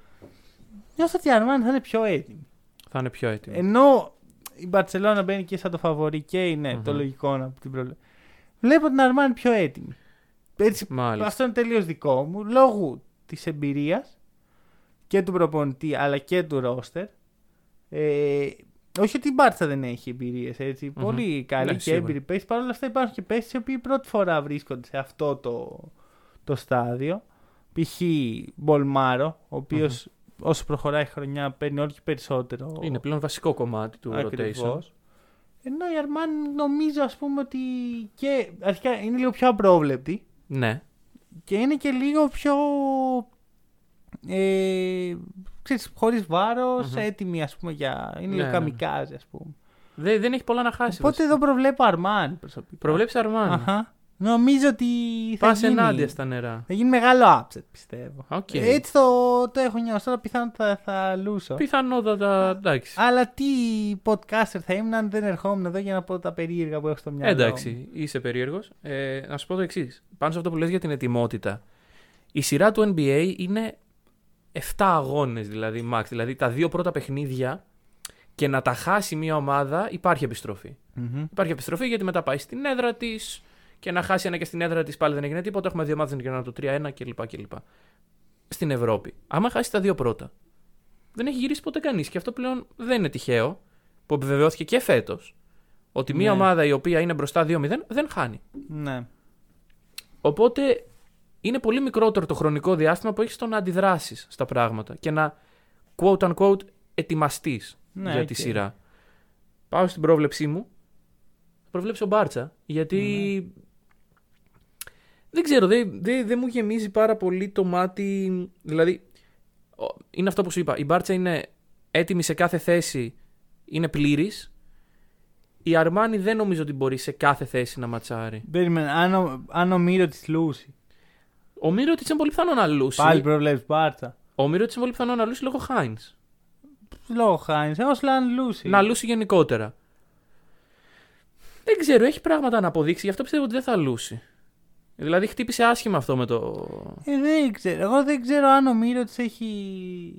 Νιώθω ότι η Αρμάνι θα είναι πιο έτοιμη. Θα είναι πιο Ε, έτοιμο. Ενώ η Μπαρσελόνα μπαίνει και σαν το φαβορή και είναι Μμμ. το λογικό να την προβλέψει. Βλέπω την Αρμάνι πιο έτοιμη. Έτσι, Μάλιστα. αυτό είναι τελείως δικό μου. Λόγω της εμπειρίας και του προπονητή αλλά και του ρόστερ. Ε, όχι ότι η Μπάρτσα δεν έχει εμπειρίες. Μμμ. Πολύ καλή Ναι, και σίγουρα. έμπειρη παίχτη. Παρ' όλα αυτά υπάρχουν και παίχτε οι οποίοι πρώτη φορά βρίσκονται σε αυτό το, το στάδιο. Π.χ. Μπολμάρο, ο οποίος όσο προχωράει η χρονιά παίρνει όλο και περισσότερο. Είναι πλέον βασικό κομμάτι του rotation. Ακριβώς. Ενώ η Αρμάνι νομίζω ας πούμε ότι και αρχικά είναι λίγο πιο απρόβλεπτη Ναι. και είναι και λίγο πιο ε, ξέρεις, χωρίς βάρος, Μμμ. έτοιμη ας πούμε για... είναι Ναι, λίγο ναι. καμικάζι ας πούμε. Δεν, δεν έχει πολλά να χάσει. Οπότε εδώ προβλέπω Αρμάνι προσωπικά. Προβλέψεις Αρμάνι. Αχα. Νομίζω ότι θα Πας γίνει, ενάντια στα νερά. θα γίνει μεγάλο upset πιστεύω. Οκ. Έτσι το, το έχω νιώσει. Τώρα πιθανόν θα, θα λουστώ. Πιθανότατα εντάξει. Αλλά τι podcaster θα ήμουν αν δεν ερχόμουν εδώ για να πω τα περίεργα που έχω στο μυαλό. μου. Εντάξει, είσαι περίεργος. Ε, να σου πω το εξής. Πάνω σε αυτό που λες για την ετοιμότητα. Η σειρά του NBA είναι 7 αγώνες δηλαδή, max. Δηλαδή τα δύο πρώτα παιχνίδια και να τα χάσει μια ομάδα υπάρχει επιστροφή. Μμμ. Υπάρχει επιστροφή γιατί μετά πάει στην έδρα της και να χάσει ένα και στην έδρα της πάλι δεν έγινε τίποτα. Έχουμε δύο ομάδες να γυρνάνε το 3-1 κλπ. κλπ. Στην Ευρώπη. Άμα χάσει τα δύο πρώτα, δεν έχει γυρίσει ποτέ κανείς. Και αυτό πλέον δεν είναι τυχαίο, που επιβεβαιώθηκε και φέτος. Ότι μια Ναι. ομάδα η οποία είναι μπροστά 2-0 δεν χάνει. Ναι. Οπότε είναι πολύ μικρότερο το χρονικό διάστημα που έχεις στο να αντιδράσεις στα πράγματα και να quote unquote ετοιμαστείς Ναι, για οκ. τη σειρά. Πάω στην πρόβλεψή μου. Θα προβλέψω Μπάρτσα. Γιατί. Ναι. Δεν ξέρω, δεν, δεν, δεν μου γεμίζει πάρα πολύ το μάτι. Δηλαδή, ο- είναι αυτό που σου είπα. Η Μπάρτσα είναι έτοιμη σε κάθε θέση, είναι πλήρης. Η Αρμάνι δεν νομίζω ότι μπορεί σε κάθε θέση να ματσάρει. Περίμενε, αν ο, αν ο Μύρο της λούσει. Ο Μύρο είναι πολύ πιθανό να λούσει. Πάλι προβλέπεις Μπάρτσα. Ο Μύρο είναι πολύ πιθανό να λούσει λόγω Χάινς. Λόγω Χάινς, εγώ σου λέω αν λούσει. Να λούσει γενικότερα. Δεν ξέρω, έχει πράγματα να αποδείξει, γι' αυτό πιστεύω ότι δεν θα λούσει. Δηλαδή χτύπησε άσχημα αυτό με το. Ε, δεν ξέρω. Εγώ δεν ξέρω αν ο Μύρο έχει.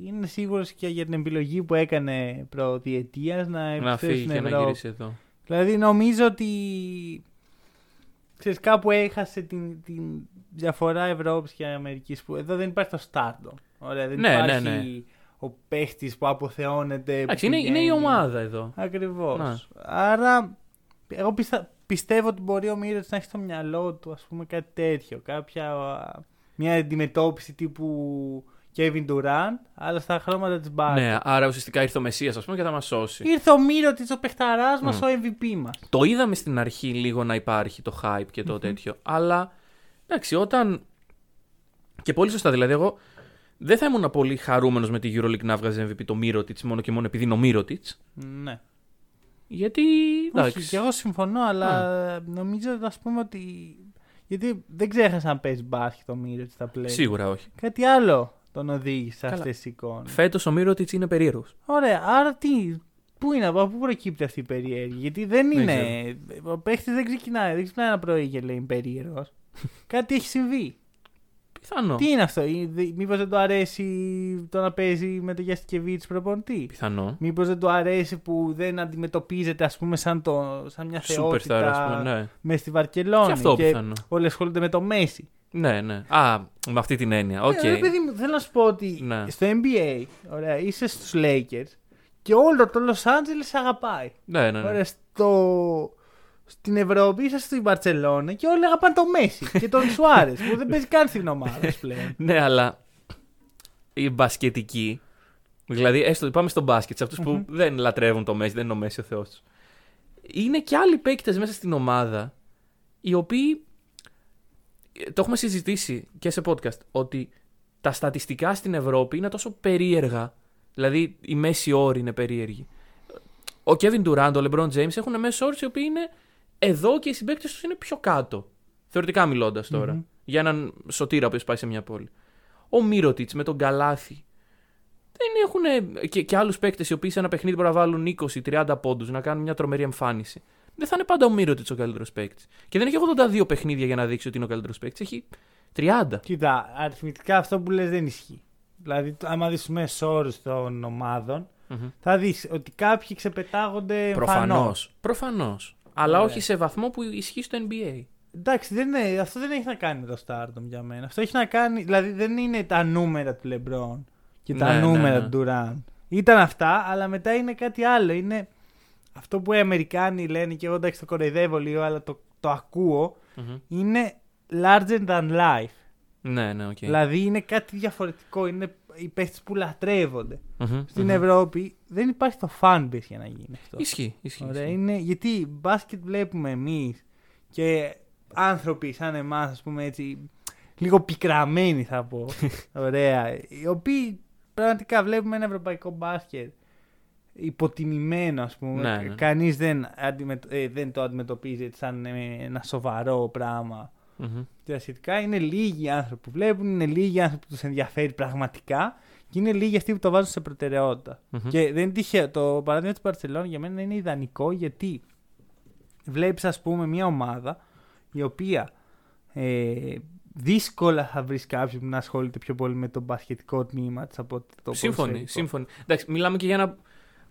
είναι σίγουρος και για την επιλογή που έκανε προδιετίας να να επιστρέψει φύγει στην και να Ευρώπη. γυρίσει εδώ. Δηλαδή νομίζω ότι. Ξέρεις, κάπου έχασε την, την διαφορά Ευρώπης και Αμερικής που εδώ δεν υπάρχει το stardom. Ωραία, δεν Ναι, ναι, υπάρχει ναι. ο παίχτης που αποθεώνεται. που Εντάξει, είναι, είναι η πηγαίνει. ομάδα εδώ. Ακριβώς. Ναι. Άρα, εγώ pisτα- πιστεύω ότι μπορεί ο Μύρωτς να έχει στο μυαλό του ας πούμε κάτι τέτοιο. Κάποια, α, μια αντιμετώπιση τύπου Kevin Durant, αλλά στα χρώματα της μπάρας. Ναι, άρα ουσιαστικά ήρθε ο Μεσσίας, ας πούμε, και θα μας σώσει. Ήρθε ο Μύρωτης ο παιχταράς μας, Μμ. ο MVP μας. Το είδαμε στην αρχή λίγο να υπάρχει το hype και το τέτοιο. Αλλά εντάξει, όταν. Και πολύ σωστά δηλαδή, εγώ δεν θα ήμουν πολύ χαρούμενος με τη Euroleague να βγάζει MVP το Mirotic μόνο και μόνο επειδή είναι ο Mirotic. Ναι. Γιατί. Όχι, Εντάξει. και εγώ συμφωνώ, αλλά νομίζω ας πούμε ότι Γιατί δεν ξέχασα να παίζεις μπάσκετ ο Μύρωτιτ στα πλέον. Σίγουρα όχι. Κάτι άλλο τον οδήγησε σε Καλά. αυτές τις εικόνες. Φέτος ο Μύρωτιτ είναι περίεργος. Ωραία, άρα τι. Πού είναι, από πού προκύπτει αυτή η περιέργεια; Γιατί δεν Δεν είναι. Ο παίχτης δεν ξεκινάει. Δεν ξεκινάει ένα πρωί και λέει είμαι περίεργος. Κάτι έχει συμβεί. Πιθανό. Τι είναι αυτό, Μήπως δεν του αρέσει το να παίζει με το Γιασικεβίτσιους προπονητή; Πιθανό. Μήπως δεν του αρέσει που δεν αντιμετωπίζεται ας πούμε σαν, το, σαν μια Superstar, θεότητα ας πούμε, ναι. μέσα στη Βαρκελόνη. Και αυτό πιθανό. όλοι ασχολούνται με το Μέσι. Ναι, ναι. Α, με αυτή την έννοια. Οκ. Ε, ρε παιδί μου, θέλω να σου πω ότι Ναι. στο NBA, ωραία, είσαι στους Lakers και όλο το Los Angeles σ' αγαπάει. Ναι, ναι, ναι. Ωραία, στο... Στην Ευρώπη είσαι στη Βαρκελόνη και όλοι αγαπάνε τον Μέση και τον Σουάρες που δεν παίζει καν στην ομάδα σου πλέον. Ναι, αλλά οι μπασκετικοί, δηλαδή έστω πάμε στο μπάσκετ, σε αυτου που δεν λατρεύουν το Μέση, δεν είναι ο Μέση ο Θεός τους. Είναι και άλλοι παίκτες μέσα στην ομάδα, οι οποίοι. Το έχουμε συζητήσει και σε podcast, ότι τα στατιστικά στην Ευρώπη είναι τόσο περίεργα. Δηλαδή, η μέση όρη είναι περίεργη. Ο Kevin Durant, ο LeBron James έχουν μέσο όρους οι οποίοι είναι εδώ και οι συμπαίκτες τους είναι πιο κάτω. Θεωρητικά μιλώντας τώρα. Μμμ. Για έναν σωτήρα που πάει σε μια πόλη. Ο Μύρωτιτς με τον Καλάθι. Δεν έχουν. και, και άλλους παίκτες οι οποίοι σε ένα παιχνίδι μπορούν να βάλουν 20-30 πόντους, να κάνουν μια τρομερή εμφάνιση. Δεν θα είναι πάντα ο Μύρωτιτς ο καλύτερος παίκτης. Και δεν έχει 82 παιχνίδια για να δείξει ότι είναι ο καλύτερος παίκτης. Έχει 30. Κοίτα, αριθμητικά αυτό που λες δεν ισχύει. Δηλαδή, άμα δεις μέσο όρους των ομάδων, Μμμ. θα δεις ότι κάποιοι ξεπετάγονται Προφανώς. εμφανώς. Προφανώς. Αλλά Ωραία. όχι σε βαθμό που ισχύει στο NBA. Εντάξει, δεν είναι, αυτό δεν έχει να κάνει με το Stardom για μένα. Αυτό έχει να κάνει, δηλαδή δεν είναι τα νούμερα του LeBron και τα Ναι, ναι, νούμερα ναι. του Durant. Ήταν αυτά, αλλά μετά είναι κάτι άλλο. Είναι αυτό που οι Αμερικάνοι λένε και εγώ εντάξει το κοροϊδεύω λίγο, αλλά το, το ακούω. Μμμ. Είναι larger than life. Ναι, ναι, οκ. Δηλαδή είναι κάτι διαφορετικό. Είναι οι παίχτες που λατρεύονται. Μμμ, Στην μμμ. Ευρώπη δεν υπάρχει το fanbase για να γίνει αυτό. Ισχύει, ισχύει. Ωραία, ισχύει. είναι, γιατί μπάσκετ βλέπουμε εμείς και άνθρωποι σαν εμάς, ας πούμε έτσι, λίγο πικραμένοι θα πω. Ωραία. Οι οποίοι πραγματικά βλέπουμε ένα ευρωπαϊκό μπάσκετ υποτιμημένο, ας πούμε. Ναι, ναι. Κανείς δεν, αντιμετω- ε, δεν το αντιμετωπίζει σαν ε, ένα σοβαρό πράγμα. Μμμ. Τα σχετικά είναι λίγοι οι άνθρωποι που βλέπουν, είναι λίγοι οι άνθρωποι που τους ενδιαφέρει πραγματικά και είναι λίγοι αυτοί που το βάζουν σε προτεραιότητα. Μμμ. Και δεν είναι τυχαίο. Το παράδειγμα της Παρσελόνη για μένα είναι ιδανικό γιατί βλέπεις, ας πούμε, μια ομάδα η οποία ε, δύσκολα θα βρεις κάποιον που να ασχολείται πιο πολύ με το μπασχετικό τμήμα της από ότι το Σύμφωνοι, ποδοσφαιρικό. σύμφωνοι. Εντάξει, μιλάμε και για ένα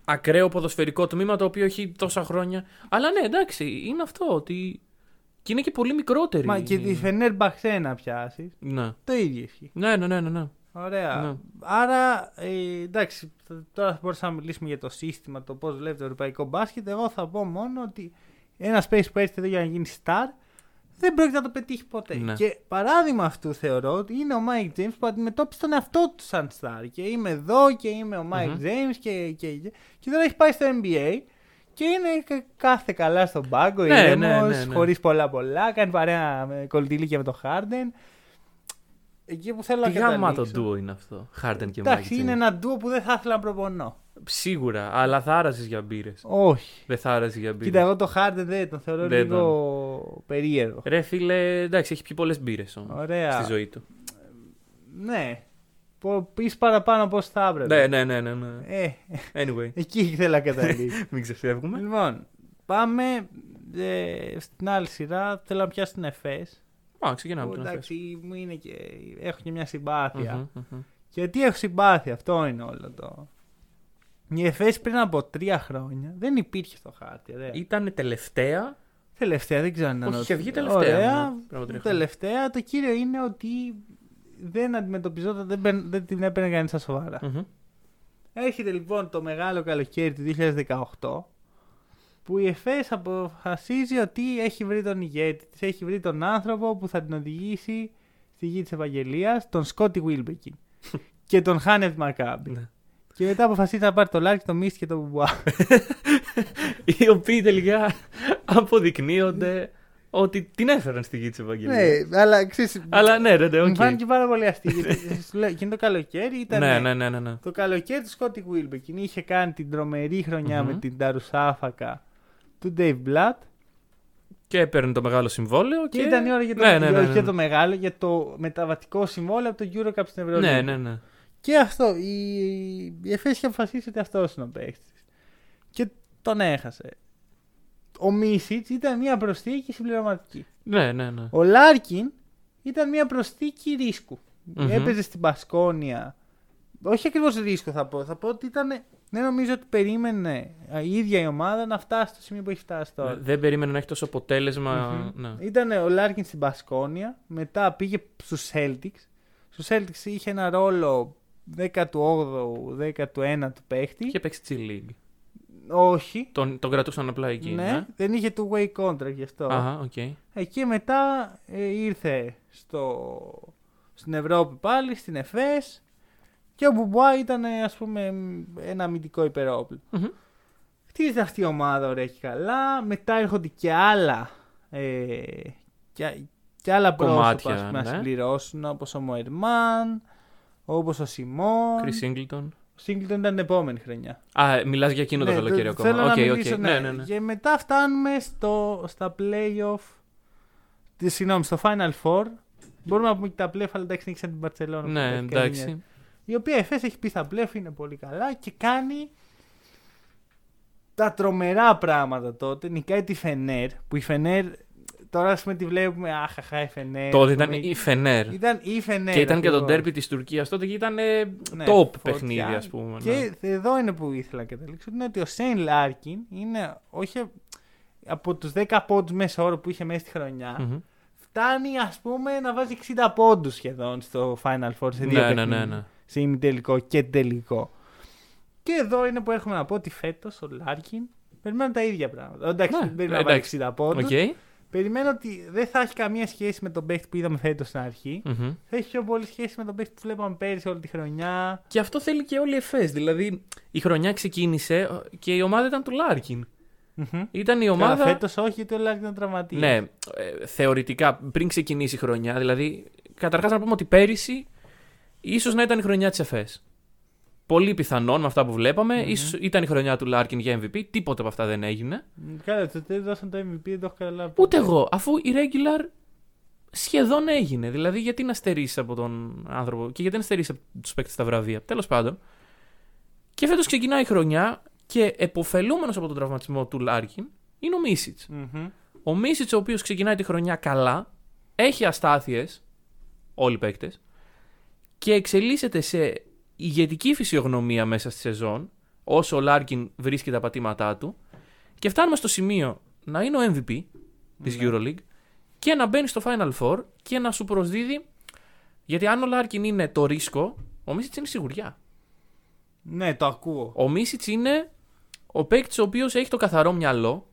ακραίο ποδοσφαιρικό τμήμα το οποίο έχει τόσα χρόνια. Αλλά ναι, εντάξει, είναι αυτό ότι. Και είναι και πολύ μικρότερη. Μα και τη Φενέρ Μπαξέ να πιάσει. Ναι. Το ίδιο ισχύει. Ναι, ναι, ναι, ναι. ναι. Ωραία. Ναι. Άρα, ε, εντάξει, θα- τώρα θα μπορούσαμε να μιλήσουμε για το σύστημα, το πώς βλέπει το ευρωπαϊκό μπάσκετ. Εγώ θα πω μόνο ότι ένα space που έρχεται εδώ για να γίνει star δεν πρόκειται να το πετύχει ποτέ. Ναι. Και παράδειγμα αυτού θεωρώ ότι είναι ο Mike James που αντιμετώπισε τον εαυτό του σαν star. Και είμαι εδώ και είμαι ο Mike Μμμ. James και, και, και τώρα έχει πάει στο NBA. Και είναι κα- κάθε καλά στον πάγκο, Ναι, ήρεμος, ναι, ναι, ναι. χωρίς πολλά πολλά, κάνει παρέα με κολλητήλικια με το Harden. Εκεί που θέλω Τι να γάμα το καταλήξω. ντουο είναι αυτό. Χάρντεν και Εντάξει, Mike είναι James. ένα ντουο που δεν θα ήθελα να προπονώ. Σίγουρα, αλλά θα άραζε για μπύρες. Όχι. Δεν θα άραζε για μπύρες. Κοίτα, εγώ το Harden δεν τον θεωρώ Δεν λίγο περίεργο. Ρε φίλε, εντάξει, έχει πιει πολλές μπύρες όμως. Ωραία. Στη ζωή του. Ναι. Πεις παραπάνω πώς θα έπρεπε. Ναι, ναι, ναι, ναι. ναι. Ε, Anyway, εκεί ήθελα να καταλήξω. μην ξεφεύγουμε. λοιπόν, πάμε ε, στην άλλη σειρά. Θέλω να πιάσω την ΕΦΕΣ. Α, ξεκινάμε που, τον Εντάξει, μου είναι και, έχω και μια συμπάθεια. Μμμ, μμμ. Γιατί έχω συμπάθεια, αυτό είναι όλο το. Η ΕΦΕΣ πριν από τρία χρόνια δεν υπήρχε στο χάρτη. Ωραία. Ήταν τελευταία. Τελευταία, δεν ξέρω αν ήταν. Όχι, είχε ότι- βγει τελευταία, Ωραία. ναι, πριν από τρία χρόνια. τελευταία. Το κύριο είναι ότι δεν αντιμετωπιζόταν, δεν, παίρν- δεν την έπαιρνε κανείς στα σοβαρά. Μμμ. Έρχεται λοιπόν το μεγάλο καλοκαίρι του 2018 που η Εφές αποφασίζει ότι έχει βρει τον ηγέτη της, έχει βρει τον άνθρωπο που θα την οδηγήσει στη γη της Επαγγελίας, τον Σκότι Γουίλμπεκιν και τον χάνει από Μακάμπι. Ναι. Και μετά αποφασίζει να πάρει το Λάρκιν, το Μίσιτς και το Μπομπουά. Οι οποίοι τελικά αποδεικνύονται ότι την έφεραν στη γη της Ευαγγελίας. ναι, αλλά ξέρεις, Αλλά ναι, ναι, ναι, μου οκ. φάνηκε πάρα πολύ αστείο. γιατί σου λέω, Εκείνο το καλοκαίρι ήταν. Ναι, ναι, ναι, ναι, ναι. Το καλοκαίρι του Scottie Wilbekin είχε κάνει την τρομερή χρονιά Μμμ. με την Νταρουσάφακα του Dave Blatt Και έπαιρνε το μεγάλο συμβόλαιο. Και, Και, ήταν η ώρα για το, ναι, ναι, ναι, όχι ναι. για το μεγάλο, για το μεταβατικό συμβόλαιο από το Eurocup στην Ευρωλίγα. Ναι, ναι, ναι. Και αυτό. Η, η Εφές είχε αποφασίσει ότι αυτός είναι ο παίκτης. Και τον έχασε. Ο Μίσιτς ήταν μια προσθήκη συμπληρωματική. Ναι, ναι, ναι. Ο Λάρκιν ήταν μια προσθήκη ρίσκου. Μμμ. Έπαιζε στην Μπασκόνια. Όχι ακριβώς ρίσκο θα πω. Θα πω ότι ήταν. Δεν νομίζω ότι περίμενε η ίδια η ομάδα να φτάσει στο σημείο που έχει φτάσει τώρα. Δεν περίμενε να έχει τόσο αποτέλεσμα. Μμμ. Ναι. Ήταν ο Λάρκιν στην Μπασκόνια, μετά πήγε στους Celtics. Στους Celtics είχε ένα ρόλο 18ου, 19ου παίχτη. Είχε παίξει G League. Όχι. Τον, τον κρατούσαν απλά εκεί. ναι, δεν είχε two way contract γι' αυτό. Αχα, οκ. Εκεί μετά ε, ήρθε στο, στην Ευρώπη πάλι, στην ΕΦΕΣ και ο Μπομπουά ήταν ε, ας πούμε ένα αμυντικό υπερόπλο. Μμμ. Χτίζεται αυτή η ομάδα ωραία και καλά. Μετά έρχονται και άλλα, ε, και, και άλλα Κομμάτια, πρόσωπα ας πούμε, να ναι. συμπληρώσουν όπως ο Μοερμάν, όπως ο Σιμών. Chris Singleton. Ο Σίνγκλετον ήταν την επόμενη χρονιά. Α, μιλάς για εκείνο το Ναι, καλοκαίρι θε- ακόμα. Θέλω Οκ, να οκ. μιλήσω, Ναι, ναι, ναι. Και μετά φτάνουμε στο, στα playoff. Τι- Συγγνώμη, στο Final Four. Μπορούμε να πούμε και τα playoff, αλλά εντάξει, νικήσαν την Barcelona. που Ναι, έχει κάνει μια- εντάξει. Η οποία η Εφές έχει πει στα playoff, είναι πολύ καλά και κάνει τα τρομερά πράγματα τότε. Νικάει τη Φενέρ, που η Φενέρ τώρα ας πούμε τη βλέπουμε, αχαχά η Φενέρ. Τότε ας ήταν πούμε, η Φενέρ. Ήταν η Φενέρ. Και ήταν και το ακριβώς. ντέρμπι της Τουρκίας τότε και ήταν ε, Ναι, top φωτιά. παιχνίδι, ας πούμε. ναι. Και εδώ είναι που ήθελα να καταλήξω. Είναι ότι ο Σέιν Λάρκιν είναι όχι από τους 10 πόντους μέσο όρο που είχε μέσα στη χρονιά. Μμμ. Φτάνει ας πούμε να βάζει 60 πόντους σχεδόν στο Final Four σε δύο Ναι, ναι, παιχνίδια. ναι, ναι. Σε ημιτελικό και τελικό. Και εδώ είναι που έχουμε να πω ότι φέτος ο Λάρκιν περιμένω τα ίδια πράγματα. Εντάξει, Ναι, δεν περιμένω να βάλει εντάξει. 60 πόντους. Οκ. Περιμένω ότι δεν θα έχει καμία σχέση με τον παίχτη που είδαμε φέτος στην αρχή. Μμμ. Θα έχει πιο πολύ σχέση με τον παίχτη που βλέπαμε πέρυσι όλη τη χρονιά. Και αυτό θέλει και όλη η ΕΦΕΣ. Δηλαδή η χρονιά ξεκίνησε και η ομάδα ήταν του Λάρκιν. Μμμ. Ήταν η Καλά, ομάδα. φέτος όχι, γιατί ο Λάρκιν ήταν τραυματίας. Ναι, ε, θεωρητικά πριν ξεκινήσει η χρονιά. Δηλαδή, καταρχάς να πούμε ότι πέρυσι ίσως να ήταν η χρονιά της ΕΦΕΣ. Πολύ πιθανόν με αυτά που βλέπαμε. Μμμ. Ίσως ήταν η χρονιά του Λάρκιν για MVP. Τίποτα από αυτά δεν έγινε. Καλά, το δεν δώσαν το MVP, δεν το έχω καταλάβει. Ούτε εγώ, αφού η regular σχεδόν έγινε. Δηλαδή, γιατί να στερήσει από τον άνθρωπο και γιατί να στερήσει από τους παίκτες στα βραβεία. Τέλος πάντων. Και φέτος ξεκινάει η χρονιά και επωφελούμενο από τον τραυματισμό του Λάρκιν είναι ο Μίσιτς. Μμμ. Ο Μίσιτς, ο οποίος ξεκινάει τη χρονιά καλά, έχει αστάθειες, όλοι οι παίκτες, και εξελίσσεται σε ηγετική φυσιογνωμία μέσα στη σεζόν, όσο ο Λάρκιν βρίσκει τα πατήματά του, και φτάνουμε στο σημείο να είναι ο MVP της Ναι. EuroLeague και να μπαίνει στο Final Four και να σου προσδίδει. Γιατί αν ο Λάρκιν είναι το ρίσκο, ο Μίσιτς είναι σιγουριά. Ναι, το ακούω. Ο Μίσιτς είναι ο παίκτης ο οποίος έχει το καθαρό μυαλό,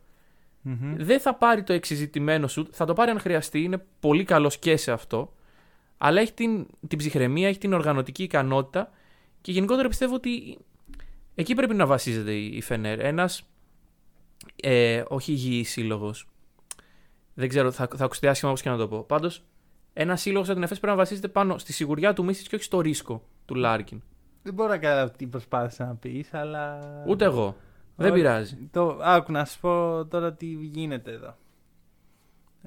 Μμμ. δεν θα πάρει το εξεζητημένο σουτ, θα το πάρει αν χρειαστεί, είναι πολύ καλός και σε αυτό. Αλλά έχει την, την ψυχραιμία, έχει την οργανωτική ικανότητα και γενικότερα πιστεύω ότι εκεί πρέπει να βασίζεται η, η Φενέρ. Ένας ε, όχι υγιής σύλλογος. Δεν ξέρω, θα, θα ακουστεί άσχημα όπως και να το πω. Πάντως, ένας σύλλογος σαν την ΕΦΕΣ πρέπει να βασίζεται πάνω στη σιγουριά του Μίσιτ και όχι στο ρίσκο του Λάρκιν. Δεν μπορώ να καταλάβω τι προσπάθησα να πεις, αλλά. Ούτε εγώ. Δεν Όχι. πειράζει. Το, άκου να σου πω τώρα τι γίνεται εδώ.